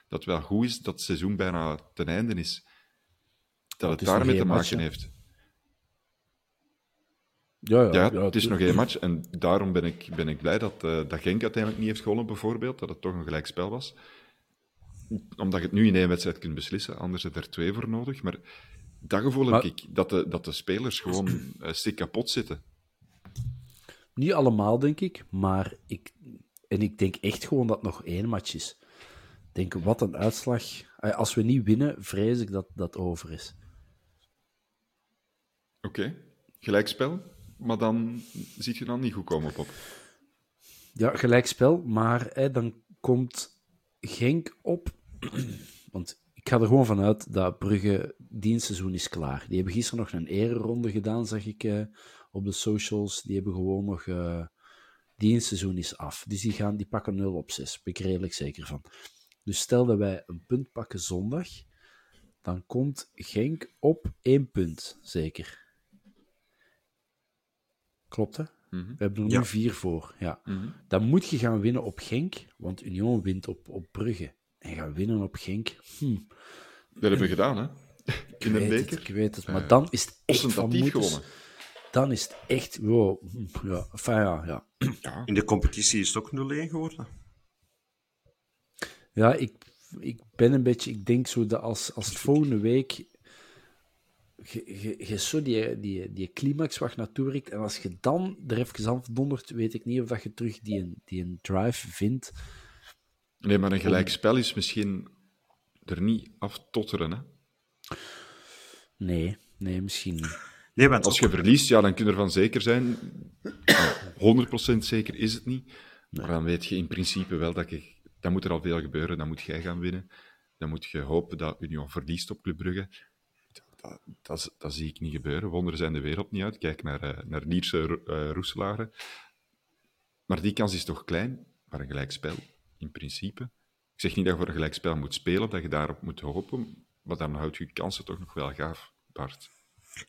dat wel goed is, dat het seizoen bijna ten einde is. Dat het, het daarmee te maken heeft. Ja, ja, ja, het is nog één match. En daarom ben ik, ben ik blij dat, uh, dat Genk uiteindelijk niet heeft gewonnen, bijvoorbeeld. Dat het toch een gelijkspel was. Omdat je het nu in één wedstrijd kunt beslissen. Anders is er twee voor nodig. Maar dat gevoel heb ik. Dat de, dat de spelers gewoon uh, stik kapot zitten. Niet allemaal, denk ik. Maar ik... En ik denk echt gewoon dat het nog één match is. Ik denk, wat een uitslag. Als we niet winnen, vrees ik dat dat over is. Oké. Gelijkspel? Maar dan ziet je dan niet goed komen op. Ja, gelijkspel, maar hè, dan komt Genk op. [CLEARS THROAT] Want ik ga er gewoon vanuit dat Brugge dienstseizoen is klaar. Die hebben gisteren nog een ereronde gedaan, zag ik eh, op de socials. Die hebben gewoon nog. Uh, dienstseizoen is af. Dus die, gaan, die pakken 0 op 6. Ben ik redelijk zeker van. Dus stel dat wij een punt pakken zondag, dan komt Genk op één punt, zeker. Klopt, hè? Mhm. We hebben er nu vier voor. Ja. Mhm. Dan moet je gaan winnen op Genk, want Union wint op, op Brugge. En gaan winnen op Genk. Hm. Dat hebben we gedaan, hè? In de beker. ik weet het, maar dan is het echt van gewonnen. Dan is het echt... Wow, ja, enfin, ja, ja. In de competitie is het ook 0-1 geworden. Ja, ik, ik ben een beetje... Ik denk zo dat als, als volgende week je, je, zo die, die, die climax waar je naartoe riekt. En als je dan er even aan verdondert, weet ik niet of dat je terug die, die een drive vindt. Nee, maar een gelijkspel is misschien er niet aftotteren, hè? Nee, nee, misschien niet. [LAUGHS] Nee, want als je verliest, ja, dan kun je ervan zeker zijn. [CLEARS THROAT] 100% zeker is het niet. Maar dan weet je in principe wel dat je... Dan moet er al veel gebeuren. Dan moet jij gaan winnen. Dan moet je hopen dat Union verliest op Club Brugge dat, dat, zie ik niet gebeuren. Wonderen zijn de wereld niet uit. Kijk naar, uh, naar Lierse uh, Maar die kans is toch klein, maar een gelijkspel, in principe. Ik zeg niet dat je voor een gelijkspel moet spelen, dat je daarop moet hopen, maar dan houdt je kansen toch nog wel gaaf, Bart.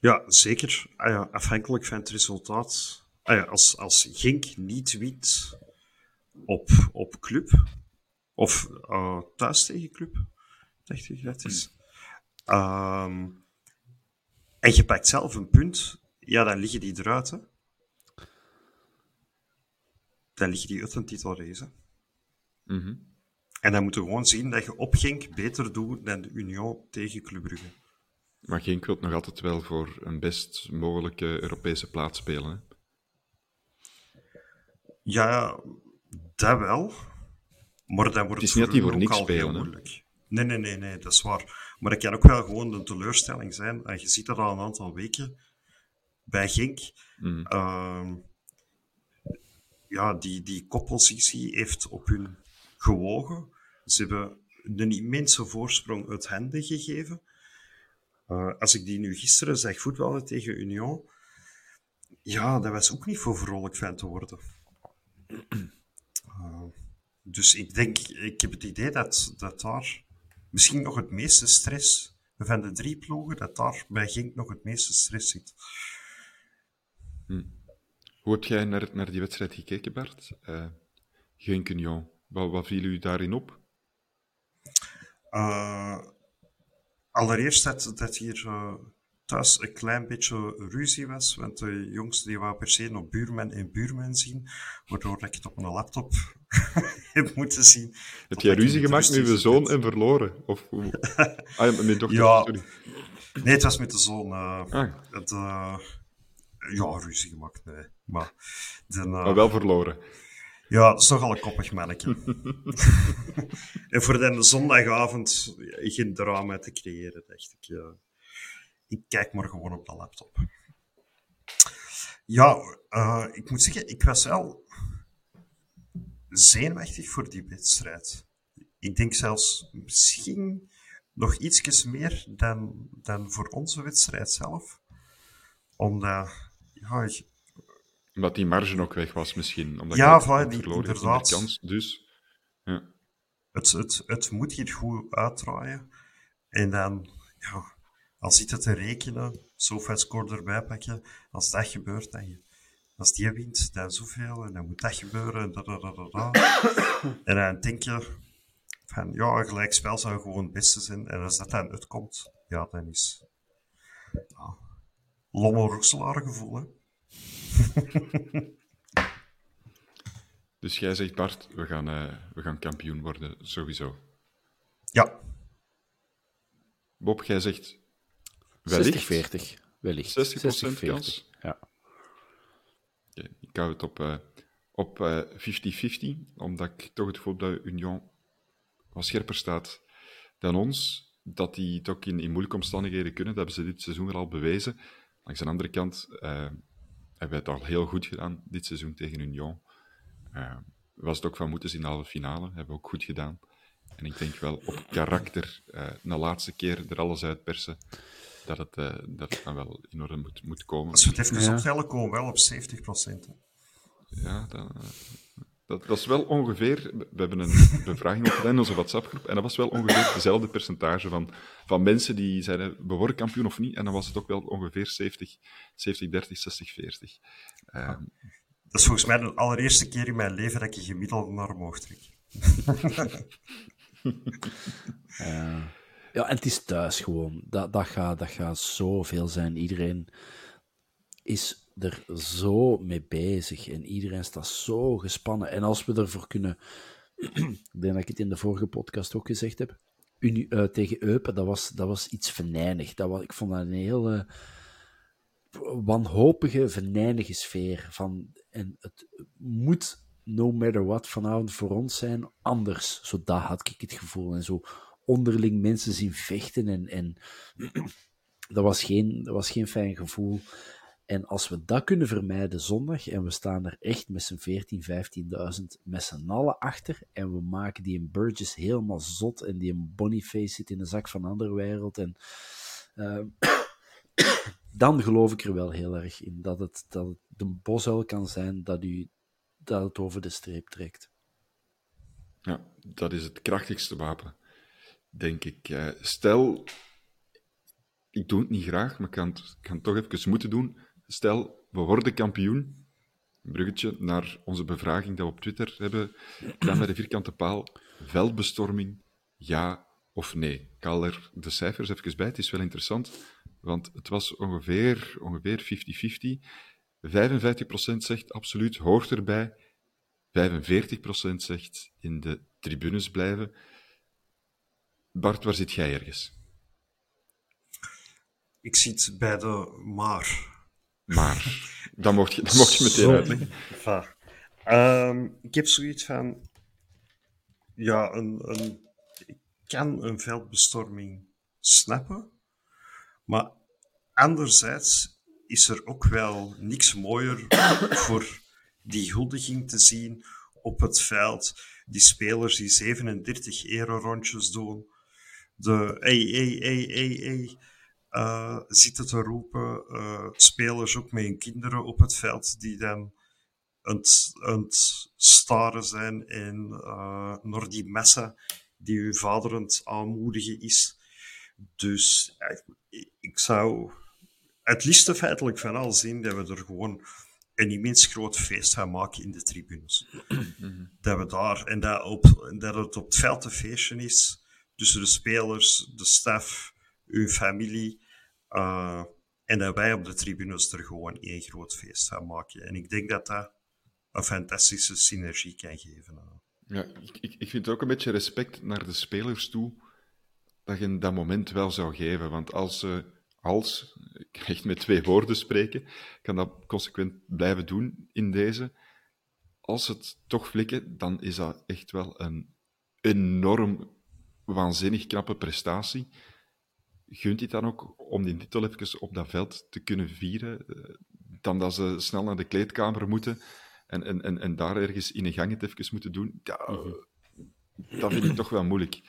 Ja, zeker. Ah ja, afhankelijk van het resultaat. Ah ja, als, als Gink niet wint op, op club, of uh, thuis tegen club, dacht ik dat is. Um, en je pakt zelf een punt, ja, dan liggen die eruit. Hè. Dan liggen die uit een titelrace. Mm -hmm. En dan moet je gewoon zien dat je op Genk beter doet dan de Union tegen Club Brugge. Maar Genk wil nog altijd wel voor een best mogelijke Europese plaats spelen. Hè? Ja, dat wel. Maar dan wordt het is niet dat die voor niks spelen. Moeilijk. Nee, nee, nee, nee, dat is waar. Maar dat kan ook wel gewoon een teleurstelling zijn. En je ziet dat al een aantal weken bij Genk. Mm. Uh, ja, die, die koppositie heeft op hun gewogen. Ze hebben een immense voorsprong uit handen gegeven. Uh, als ik die nu gisteren zag voetballen tegen Union, ja, dat was ook niet voor vrolijk fan te worden. Uh, [CLEARS THROAT] dus ik denk, ik heb het idee dat, dat daar misschien nog het meeste stress van de drie ploegen, dat daar bij Genk nog het meeste stress zit. Hm. Hoe heb jij naar, naar die wedstrijd gekeken, Bart? Uh. Wat, wat viel u daarin op? Uh, allereerst dat, dat hier uh, thuis een klein beetje ruzie was, want de jongste die wou per se nog buurman en buurman zien, waardoor ik het op mijn laptop [LAUGHS] heb moeten zien. Heb jij ruzie gemaakt met je zoon en verloren? Of ah, met mijn dochter, ja. sorry. Nee, het was met de zoon. Uh, ah. het, ja, ruzie gemaakt, nee. Maar, maar wel verloren. Ja, dat is nogal een koppig mannetje. [LAUGHS] [LAUGHS] en voor de zondagavond geen drama te creëren, dacht ik. Ja. Ik kijk maar gewoon op de laptop. Ja, ik moet zeggen, ik was wel zenuwachtig voor die wedstrijd. Ik denk zelfs misschien nog ietsjes meer dan, dan voor onze wedstrijd zelf. Omdat, ja, omdat die marge ook weg was, misschien. Omdat ja, je van die, inderdaad. kans. Dus, ja. Het, het, het moet hier goed uitdraaien. En dan, ja, als zit het te rekenen, zoveel score erbij pakken. Als dat gebeurt, dan je, als die wint, dan zoveel. En dan moet dat gebeuren. Da, da, da, da, da. en dan denk je van, ja, een gelijkspel zou gewoon het beste zijn. En als dat dan uitkomt, ja, dan is... Ja, Lommel gevoel, hè. [LAUGHS] dus jij zegt, Bart, we gaan, uh, we gaan kampioen worden, sowieso. Ja. Bob, jij zegt wellicht. 60-40, wellicht. 60%, 60 kans? Ja. Hou het op, uh, op 50-50, uh, omdat ik toch het gevoel dat Union wat scherper staat dan ons. Dat die het ook in, in moeilijke omstandigheden kunnen. Dat hebben ze dit seizoen al bewezen. Langs de andere kant hebben we het al heel goed gedaan dit seizoen tegen Union. Uh, was het ook van moeten zien in de halve finale. Hebben we ook goed gedaan. En ik denk wel op karakter, uh, na laatste keer er alles uit persen, dat het, uh, dat het dan wel in orde moet, moet komen. Als we het even ja. optellen, komen we wel op 70%. Ja, dan, dat, dat is wel ongeveer. We hebben een bevraging op gedaan in onze WhatsApp-groep. En dat was wel ongeveer dezelfde percentage van, van mensen die zeiden: we worden kampioen of niet. En dan was het ook wel ongeveer 70, 70 30, 60, 40. Um, dat is volgens mij de allereerste keer in mijn leven dat ik je gemiddeld naar omhoog trek. [LAUGHS] uh, ja, en het is thuis gewoon. Dat, dat, gaat, dat gaat zoveel zijn. Iedereen is er zo mee bezig en iedereen staat zo gespannen. En als we ervoor kunnen, [CLEARS THROAT] ik denk dat ik het in de vorige podcast ook gezegd heb, uh, tegen Eupen, dat was, dat was iets venijnig. Dat was, ik vond dat een hele wanhopige, venijnige sfeer. Van, en het moet, no matter what, vanavond voor ons zijn, anders. Zo dat had ik het gevoel. En zo onderling mensen zien vechten en, en [CLEARS THROAT] dat, was geen, dat was geen fijn gevoel. En als we dat kunnen vermijden zondag, en we staan er echt met z'n 14, 15.000 met z'n allen achter, en we maken die een Burgess helemaal zot, en die een Boniface zit in de zak van andere wereld, en uh, [COUGHS] dan geloof ik er wel heel erg in, dat het, dat het de kan zijn dat, u, dat het over de streep trekt. Ja, dat is het krachtigste wapen, denk ik. Uh, stel, ik doe het niet graag, maar ik kan kan het toch even moeten doen. Stel, we worden kampioen. Een bruggetje naar onze bevraging dat we op Twitter hebben gedaan bij de vierkante paal. Veldbestorming, ja of nee? Ik haal er de cijfers even bij. Het is wel interessant, want het was ongeveer ongeveer 50-50. 55% zegt absoluut, hoort erbij. 45% zegt in de tribunes blijven. Bart, waar zit jij ergens? Ik zit bij de maar. Maar, [LAUGHS] dan mocht je, dan mocht je meteen uitleggen. Ehm, ik heb zoiets van... Ja, een, een, ik kan een veldbestorming snappen, maar anderzijds is er ook wel niks mooier [COUGHS] voor die huldiging te zien op het veld. Die spelers die 37 ero-rondjes doen. De hey, hey, hey, hey, hey uh, zitten te roepen. Uh, spelers ook met hun kinderen op het veld die dan aan het, staren zijn en uh, naar die messen die hun vader aan het aanmoedigen is. Dus ik, ik zou het liefste feitelijk van al zien dat we er gewoon een immens groot feest gaan maken in de tribunes. [CLEARS THROAT] dat we daar, en dat, op, dat het op het veld een feestje is tussen de spelers, de staf, uw familie. Uh, en dat wij op de tribunes er gewoon één groot feest gaan maken. En ik denk dat dat een fantastische synergie kan geven. Ja, ik, ik, vind ook een beetje respect naar de spelers toe dat je dat moment wel zou geven. Want als ze, als, ik ga echt met twee woorden spreken, kan dat consequent blijven doen in deze. Als het toch flikken, dan is dat echt wel een enorm waanzinnig knappe prestatie. Gunt het dan ook om die titel even op dat veld te kunnen vieren? Eh, dan dat ze snel naar de kleedkamer moeten en, en, en, en daar ergens in een gang het even moeten doen? Ja, mhm. dat vind ik toch wel moeilijk.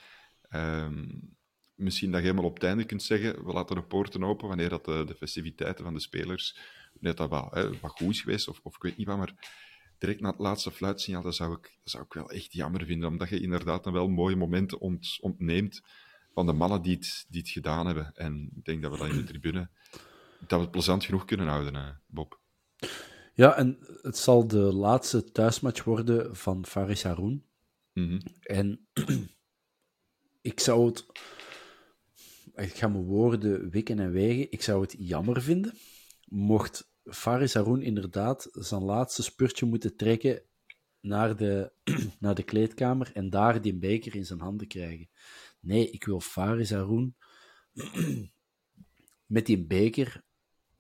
Um, misschien dat je helemaal op het einde kunt zeggen, we laten de poorten open wanneer dat de, de festiviteiten van de spelers, net dat wel, hè, wat goed is geweest, of, of ik weet niet wat, maar direct na het laatste fluitsignaal, dat zou ik, dat zou ik wel echt jammer vinden, omdat je inderdaad dan wel mooie momenten ont, ontneemt van de mannen die het, die het gedaan hebben. En ik denk dat we dat in de tribune, dat we het plezant genoeg kunnen houden, hè, Bob. Ja, en het zal de laatste thuismatch worden van Faris Haroun. Mm En [CLEARS THROAT] ik zou het ik ga mijn woorden wikken en wegen. Ik zou het jammer vinden mocht Faris Haroun inderdaad zijn laatste spurtje moeten trekken naar de, [CLEARS THROAT] naar de kleedkamer en daar die beker in zijn handen krijgen. Nee, ik wil Faris Haroun [CLEARS THROAT] met die beker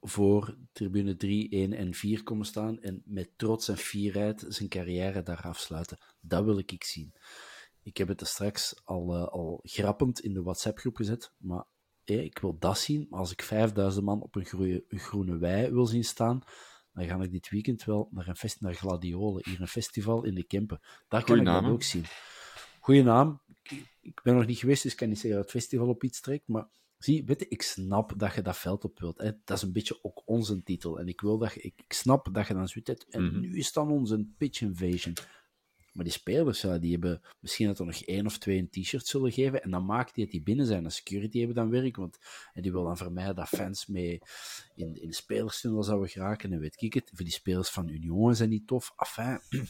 voor tribune 3, 1 en 4 komen staan en met trots en fierheid zijn carrière daar afsluiten. Dat wil ik zien. Ik heb het er straks al, uh, al grappend in de WhatsApp-groep gezet, maar ik wil dat zien. Maar als ik 5000 man op een, groene, wei wil zien staan, dan ga ik dit weekend wel naar een fest naar Gladiolen, hier een festival in de Kempen. Daar kan ik dat ook zien. Goeie naam. Ik, ben nog niet geweest, dus ik kan niet zeggen dat het festival op iets trekt, maar zie, weet je, ik snap dat je dat veld op wilt. Hè. Dat is een beetje ook onze titel. En ik wil dat je, ik, snap dat je dan zoiets hebt. En mhm. nu is dan onze pitch invasion. Maar die spelers, ja, die hebben misschien dat er nog één of twee een t-shirt zullen geven. En dan maakt die het die binnen zijn. De security hebben dan werk. Want en die wil dan vermijden dat fans mee in, in de spelerstunnel zouden geraken. En weet ik het. Voor die spelers van Union zijn die tof. Enfin. [CLEARS THROAT]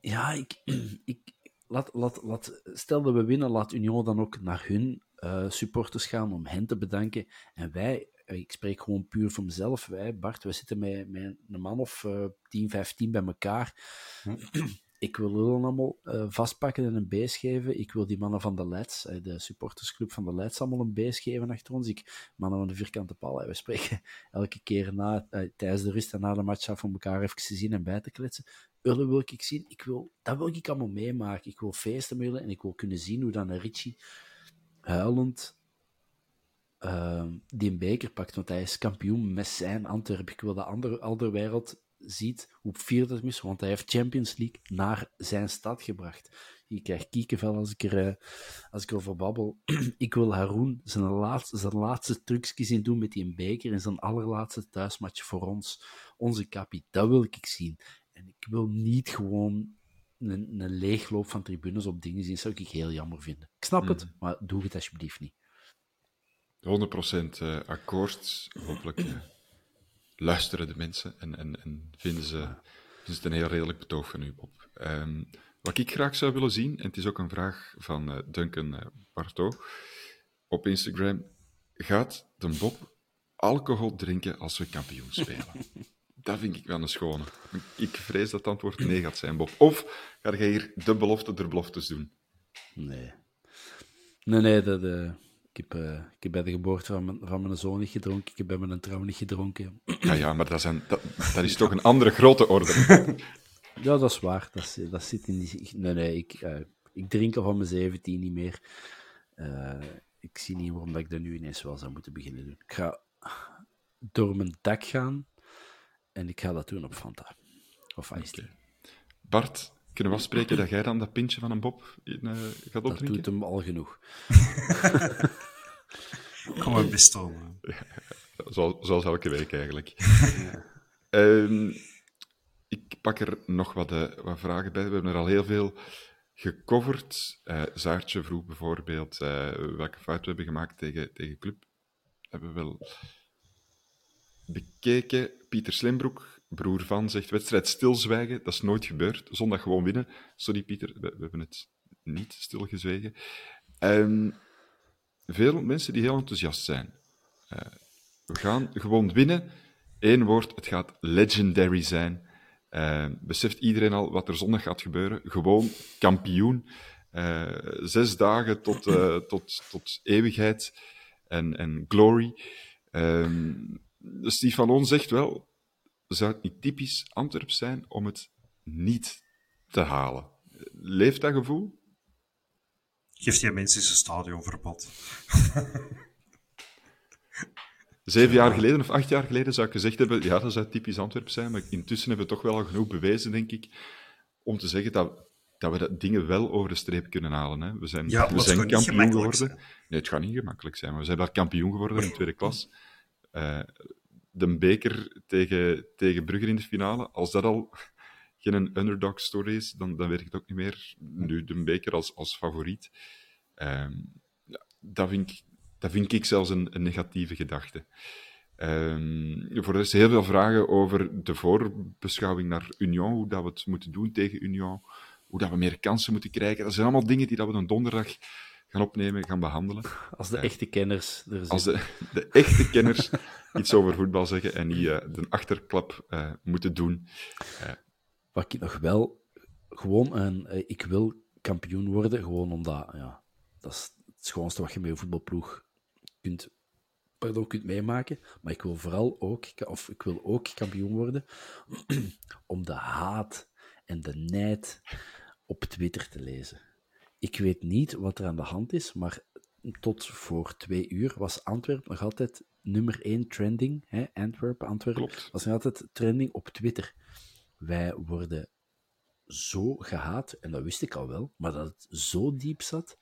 Ja, ik, [CLEARS THROAT] ik, laat, laat, stel dat we winnen, laat Union dan ook naar hun uh, supporters gaan om hen te bedanken. En wij eh, ik spreek gewoon puur voor mezelf. Wij, Bart, we zitten met, met een man of uh, 10, 15 bij elkaar. Ik wil hun allemaal uh, vastpakken en een beest geven. Ik wil die mannen van de Leds, uh, de supportersclub van de Leds, allemaal een beest geven achter ons. Ik, mannen van de vierkante paal. We spreken [LAUGHS] elke keer na, uh, tijdens de rust en na de match af om elkaar even te zien en bij te kletsen. Ullen wil ik zien. Ik wil, dat wil ik allemaal meemaken. Ik wil feesten willen en ik wil kunnen zien hoe dan een Richie huilend uh, die een beker pakt, want hij is kampioen met zijn Antwerpen. Ik wil dat andere, andere wereld ziet hoe fier dat is, want hij heeft Champions League naar zijn stad gebracht. Ik krijg kiekenvel als ik, er, uh, als ik erover babbel. [CLEARS THROAT] ik wil Haroon zijn laatste, zijn laatste trucjes zien doen met die beker en zijn allerlaatste thuismatch voor ons. Onze kapie, dat wil ik zien. En ik wil niet gewoon een, een leegloop van tribunes op dingen zien. Dat zou ik heel jammer vinden. Ik snap het, mhm. maar doe het alsjeblieft niet. 100% uh, akkoord. Hopelijk uh, luisteren de mensen en, en, en vinden, ze, vinden ze het een heel redelijk betoog van u, Bob. Um, wat ik graag zou willen zien, en het is ook een vraag van uh, Duncan uh, Barto op Instagram, gaat de Bob alcohol drinken als we kampioen spelen? [LAUGHS] dat vind ik wel een schone. Ik vrees dat het antwoord nee gaat zijn, Bob. Of ga jij hier de belofte der beloftes doen? Nee. Nee, nee, dat, uh, ik, heb, uh, ik heb bij de geboorte van mijn, van mijn zoon niet gedronken. Ik heb bij mijn trouw niet gedronken. Ja, ja maar dat, zijn, dat, dat is toch een andere grote orde. [LAUGHS] ja, dat is waar. Dat, dat zit in die... Nee, nee, ik, uh, ik drink al van mijn 17 niet meer. ik zie niet waarom dat ik dat nu ineens wel zou moeten beginnen doen. Ik ga door mijn dak gaan en ik ga dat doen op Fanta. Of Ice okay. Bart, kunnen we afspreken dat jij dan dat pintje van een Bob in, uh, gaat opdrinken? Dat doet hem al genoeg. [LAUGHS] Kom maar bestomen. Zoals, zoals elke week eigenlijk. [LAUGHS] Ja. Um, ik pak er nog wat, uh, wat, vragen bij. We hebben er al heel veel gecoverd. Uh, Zaartje vroeg bijvoorbeeld welke fout we hebben gemaakt tegen, tegen Club. Hebben we wel bekeken. Pieter Slimbroek, broer van, zegt wedstrijd stilzwijgen. Dat is nooit gebeurd. Zondag gewoon winnen. Sorry Pieter, we, we hebben het niet stilgezwegen. Um, veel mensen die heel enthousiast zijn. Uh, we gaan gewoon winnen. Eén woord, het gaat legendary zijn. Uh, beseft iedereen al wat er zondag gaat gebeuren? Gewoon kampioen. Uh, zes dagen tot, [CLEARS THROAT] tot, tot eeuwigheid en, en glory. Um, Steve Van zegt wel, zou het niet typisch Antwerp zijn om het niet te halen? Leeft dat gevoel? Geeft jij mensen zijn stadionverbod? Zeven jaar geleden of acht jaar geleden zou ik gezegd hebben, ja, dat zou typisch Antwerp zijn, maar intussen hebben we toch wel al genoeg bewezen, denk ik, om te zeggen dat, dat we dat dingen wel over de streep kunnen halen. Hè. We zijn, ja, we zijn kampioen geworden. Zijn. Nee, het gaat niet gemakkelijk zijn, maar we zijn daar kampioen geworden in de tweede klas. Uh, [LAUGHS] de beker tegen, tegen Brugge in de finale, als dat al [LAUGHS] geen underdog story is, dan, dan weet ik het ook niet meer. Nu de beker als, als favoriet. Um, ja, dat, vind ik, dat vind ik zelfs een, een negatieve gedachte. Um, voor de rest heel veel vragen over de voorbeschouwing naar Union, hoe dat we het moeten doen tegen Union, hoe dat we meer kansen moeten krijgen. Dat zijn allemaal dingen die dat we een donderdag gaan opnemen, gaan behandelen. Als de echte kenners er zijn. Als de, de echte kenners [LAUGHS] iets over voetbal zeggen en niet uh, de achterklap uh, moeten doen. Uh. Wat ik nog wel gewoon een, ik wil kampioen worden, gewoon omdat ja, dat is het schoonste wat je met een voetbalploeg kunt, pardon, kunt meemaken. Maar ik wil vooral ook, of ik wil ook kampioen worden [CLEARS THROAT] om de haat en de nijd op Twitter te lezen. Ik weet niet wat er aan de hand is, maar tot voor twee uur was Antwerp nog altijd nummer één trending. Hè? Antwerp, Antwerp Klopt. was nog altijd trending op Twitter. Wij worden zo gehaat, en dat wist ik al wel, maar dat het zo diep zat.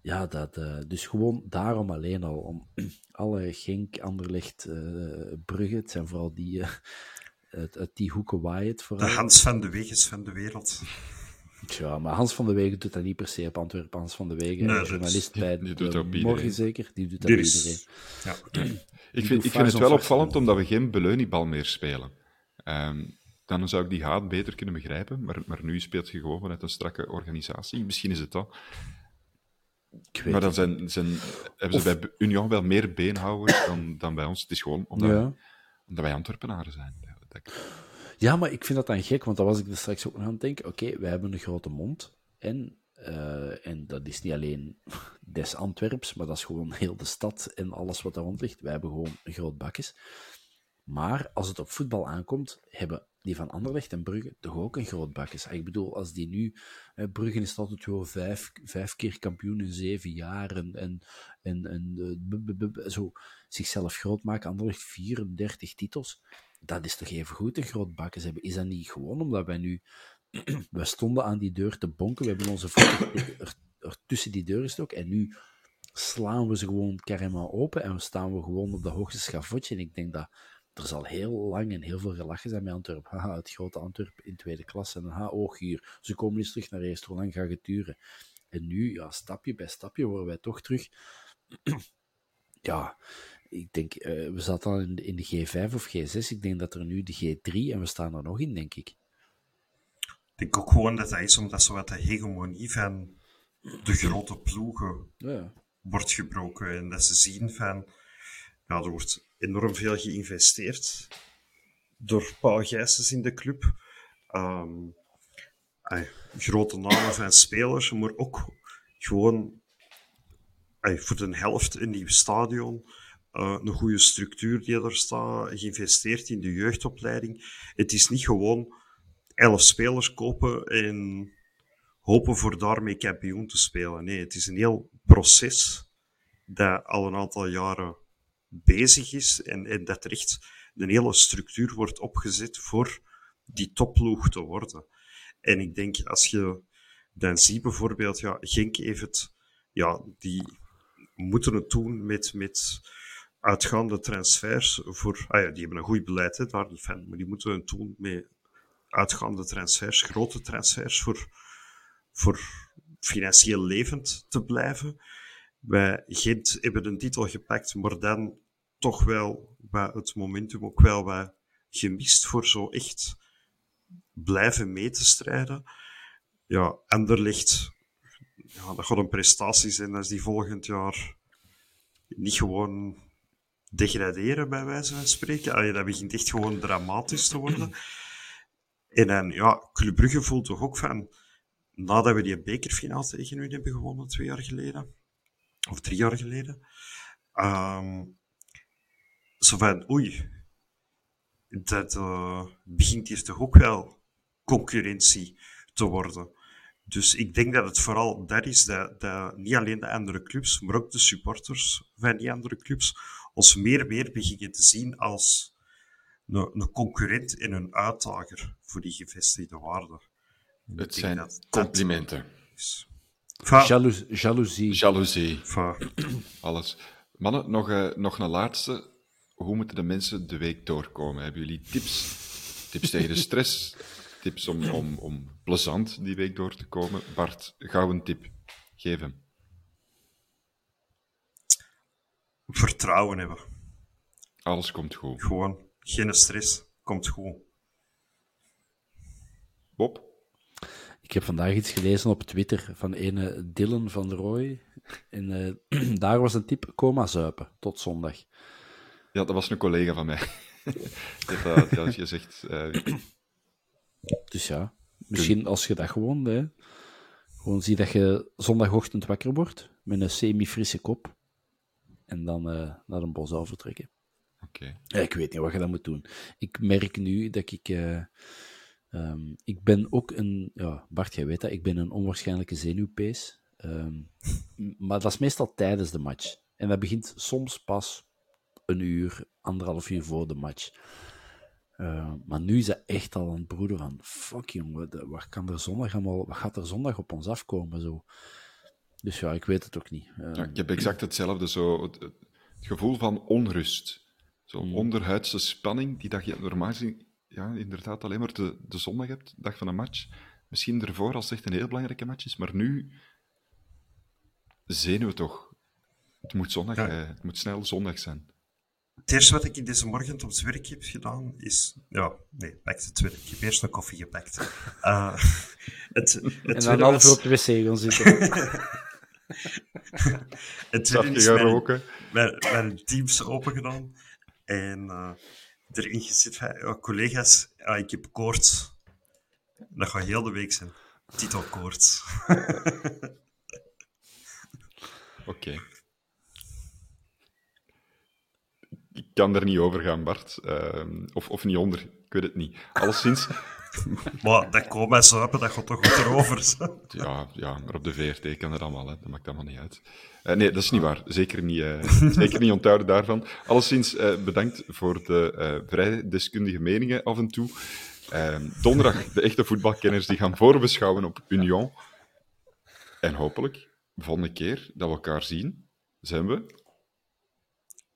Ja, dat, uh, dus gewoon daarom alleen al. Om [CLEARS THROAT] alle Genk, Anderlecht, uh, Brugge, het zijn vooral die, uh, uit, uit, die hoeken waaien vooral. De Hans van de Weges van de wereld. Ja, maar Hans van de Wegen doet dat niet per se op Antwerpen. Hans van de Wegen, nee, journalist is, bij die doet dat Morgen zeker, die doet dat bij iedereen. Ja. [CLEARS THROAT] ik vind, ik vind het wel opvallend omdat we geen beleunibal meer spelen. Um, dan zou ik die haat beter kunnen begrijpen, maar, maar nu speelt je gewoon vanuit een strakke organisatie. Misschien is het dat. Maar dan zijn, zijn, hebben ze of... bij Union wel meer beenhouders dan, dan bij ons. Het is gewoon omdat, ja. omdat wij Antwerpenaren zijn. Dat, ja, maar ik vind dat dan gek, want dan was ik er straks ook nog aan het denken. Oké, wij hebben een grote mond. En, uh, en dat is niet alleen [LAUGHS] des Antwerps, maar dat is gewoon heel de stad en alles wat daar rond ligt. Wij hebben gewoon een groot bakjes. Maar als het op voetbal aankomt, hebben die van Anderlecht en Brugge toch ook een groot bakjes. Ik bedoel, als die nu... Brugge is altijd gewoon vijf, vijf keer kampioen in zeven jaar en, en, en, uh, zo zichzelf groot maken. Anderlecht 34 titels dat is toch even goed groot bakkes hebben. Is dat niet gewoon omdat wij nu... [CLEARS THROAT] we stonden aan die deur te bonken, we hebben onze voeten er, er tussen die deur gestoken en nu slaan we ze gewoon karma open en we staan we gewoon op de hoogste schavotje. En ik denk dat er zal heel lang en heel veel gelachen zijn met Antwerp. Haha, het grote Antwerp in tweede klasse. En ha, oog hier, ze komen eens terug naar eerst. Hoe lang gaat het duren? En nu, ja, stapje bij stapje worden wij toch terug [CLEARS THROAT] ja, ik denk, uh, we zaten al in de, in de G5 of G6. Ik denk dat er nu de G3 en we staan er nog in, denk ik. Ik denk ook gewoon dat dat is omdat zo wat de hegemonie van de grote ploegen ja. wordt gebroken. En dat ze zien van, ja, er wordt enorm veel geïnvesteerd door Paul Gijsens in de club. Um, grote namen van spelers, maar ook gewoon voor de helft een nieuw stadion. Uh, een goede structuur die er staat, geïnvesteerd in de jeugdopleiding. Het is niet gewoon elf spelers kopen en hopen voor daarmee kampioen te spelen. Nee, het is een heel proces dat al een aantal jaren bezig is en, en dat er echt een hele structuur wordt opgezet voor die topploeg te worden. En ik denk, als je dan ziet bijvoorbeeld, ja, Genk heeft het, ja, die moeten het doen met, met uitgaande transfers voor, ah ja, die hebben een goed beleid, hè, daar niet van, maar die moeten het doen met uitgaande transfers, grote transfers voor, voor financieel levend te blijven. Wij Gent hebben een titel gepakt, maar dan toch wel bij het momentum ook wel wat gemist voor zo echt blijven mee te strijden. Ja, Anderlicht, ja, dat gaat een prestatie zijn als die volgend jaar niet gewoon degraderen, bij wijze van spreken. Dat begint echt gewoon dramatisch te worden. En dan, ja, Club Brugge voelt toch ook van, nadat we die bekerfinale tegen u hebben gewonnen twee jaar geleden, of drie jaar geleden, um, zo van, oei, dat uh, begint hier toch ook wel concurrentie te worden. Dus ik denk dat het vooral dat is, dat, dat niet alleen de andere clubs, maar ook de supporters van die andere clubs ons meer en meer beginnen te zien als een, een concurrent en een uitdager voor die gevestigde waarden. Het zijn dat, complimenten. Jalous, jaloezie. Jaloezie. Alles. Mannen, nog, uh, nog een laatste. Hoe moeten de mensen de week doorkomen? Hebben jullie tips? Tips tegen de stress? tips om, om, om plezant die week door te komen? Bart, gauw een tip. Geef hem. Vertrouwen hebben. Alles komt goed. Gewoon, geen stress. Komt goed. Bob? Ik heb vandaag iets gelezen op Twitter van ene Dylan van der Rooij. En uh, [CLEARS THROAT] daar was een tip, coma zuipen, tot zondag. Ja, dat was een collega van mij. [LAUGHS] die had dat gezegd. Uh... Dus ja, misschien als je dat gewoon, hè, gewoon zie dat je zondagochtend wakker wordt met een semi-frisse kop en dan uh, naar een bos vertrekken. Oké. Ja, ik weet niet wat je dan moet doen. Ik merk nu dat ik Um, ik ben ook een, ja, Bart, jij weet dat, ik ben een onwaarschijnlijke zenuwpees. Um, maar dat is meestal tijdens de match. En dat begint soms pas een uur, anderhalf uur voor de match. Uh, maar nu is dat echt al een broeder van, fuck jongen, wat, kan er zondag allemaal, wat gaat er zondag op ons afkomen? Zo. Dus ja, ik weet het ook niet. Uh, ja, ik heb exact hetzelfde, zo, het, het gevoel van onrust. Zo'n mm. onderhuidse spanning die dat je normaal gezien ja, inderdaad alleen maar de, de zondag hebt, dag van een match. Misschien ervoor als het echt een heel belangrijke match is, maar nu zenuwen toch. Het moet, zondag, ja. eh, het moet snel zondag zijn. Het eerste wat ik in deze morgen op het werk heb gedaan is. Ja, nee, pak het werk. Ik heb eerst een koffie gepakt. Uh, [LAUGHS] het, het en dan half was... op de wc gaan zitten. [LAUGHS] [LAUGHS] het [LAUGHS] tweede is mijn, mijn, mijn Teams open gedaan. En uh, erin gezet van, collega's, ik heb koorts. Dat gaat heel de week zijn. Titelkoorts. [LAUGHS] Oké. Ik kan er niet over gaan, Bart. Uh, of, of niet onder, ik weet het niet. Alleszins... maar dat komen zuipen, dat gaat toch goed erover. ja, ja, maar op de VRT kan het allemaal, hè. dat maakt allemaal niet uit. Uh, nee, dat is niet waar. Zeker niet, uh, [LAUGHS] zeker niet onthouden daarvan. Alleszins uh, bedankt voor de vrij deskundige meningen af en toe. Ehm, donderdag, de echte voetbalkenners die gaan voorbeschouwen op Union. En hopelijk, volgende keer dat we elkaar zien, zijn we...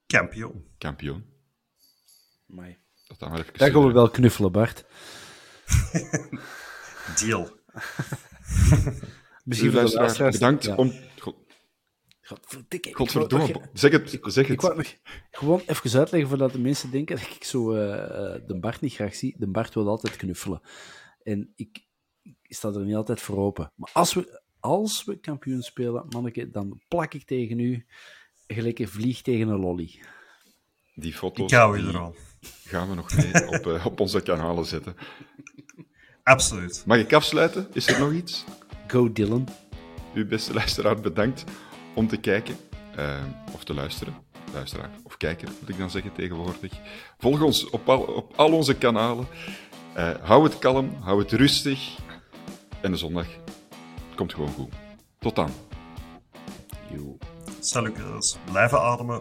Kampioen. Kampioen. Mooi. Dat gaan we even gaan we wel knuffelen, Bart. [LAUGHS] Deal. Misschien bedankt om... Godverdikke. ik Godverdomme. wou Zeg het, zeg Ik het. wou nog gewoon even uitleggen voordat de mensen denken dat ik zo eh, eh, de Bart niet graag zie. De Bart wil altijd knuffelen. En ik, ik sta er niet altijd voor open. Maar als we, als we kampioen spelen, manneke, dan plak ik tegen u gelijk een vlieg tegen een lolly. Die foto's Ik hou je er al. Gaan we nog mee [LAUGHS] op, eh, op onze kanalen zetten. Absoluut. Mag ik afsluiten? Is er nog iets? Go Dylan. U beste luisteraar, bedankt om te kijken eh, of te luisteren. Luisteraar of kijker, moet ik dan zeggen tegenwoordig. Volg ons op al, op al onze kanalen. Eh, hou het kalm, hou het rustig. En de zondag komt gewoon goed. Tot dan. Yo. Salutjes. Blijven ademen.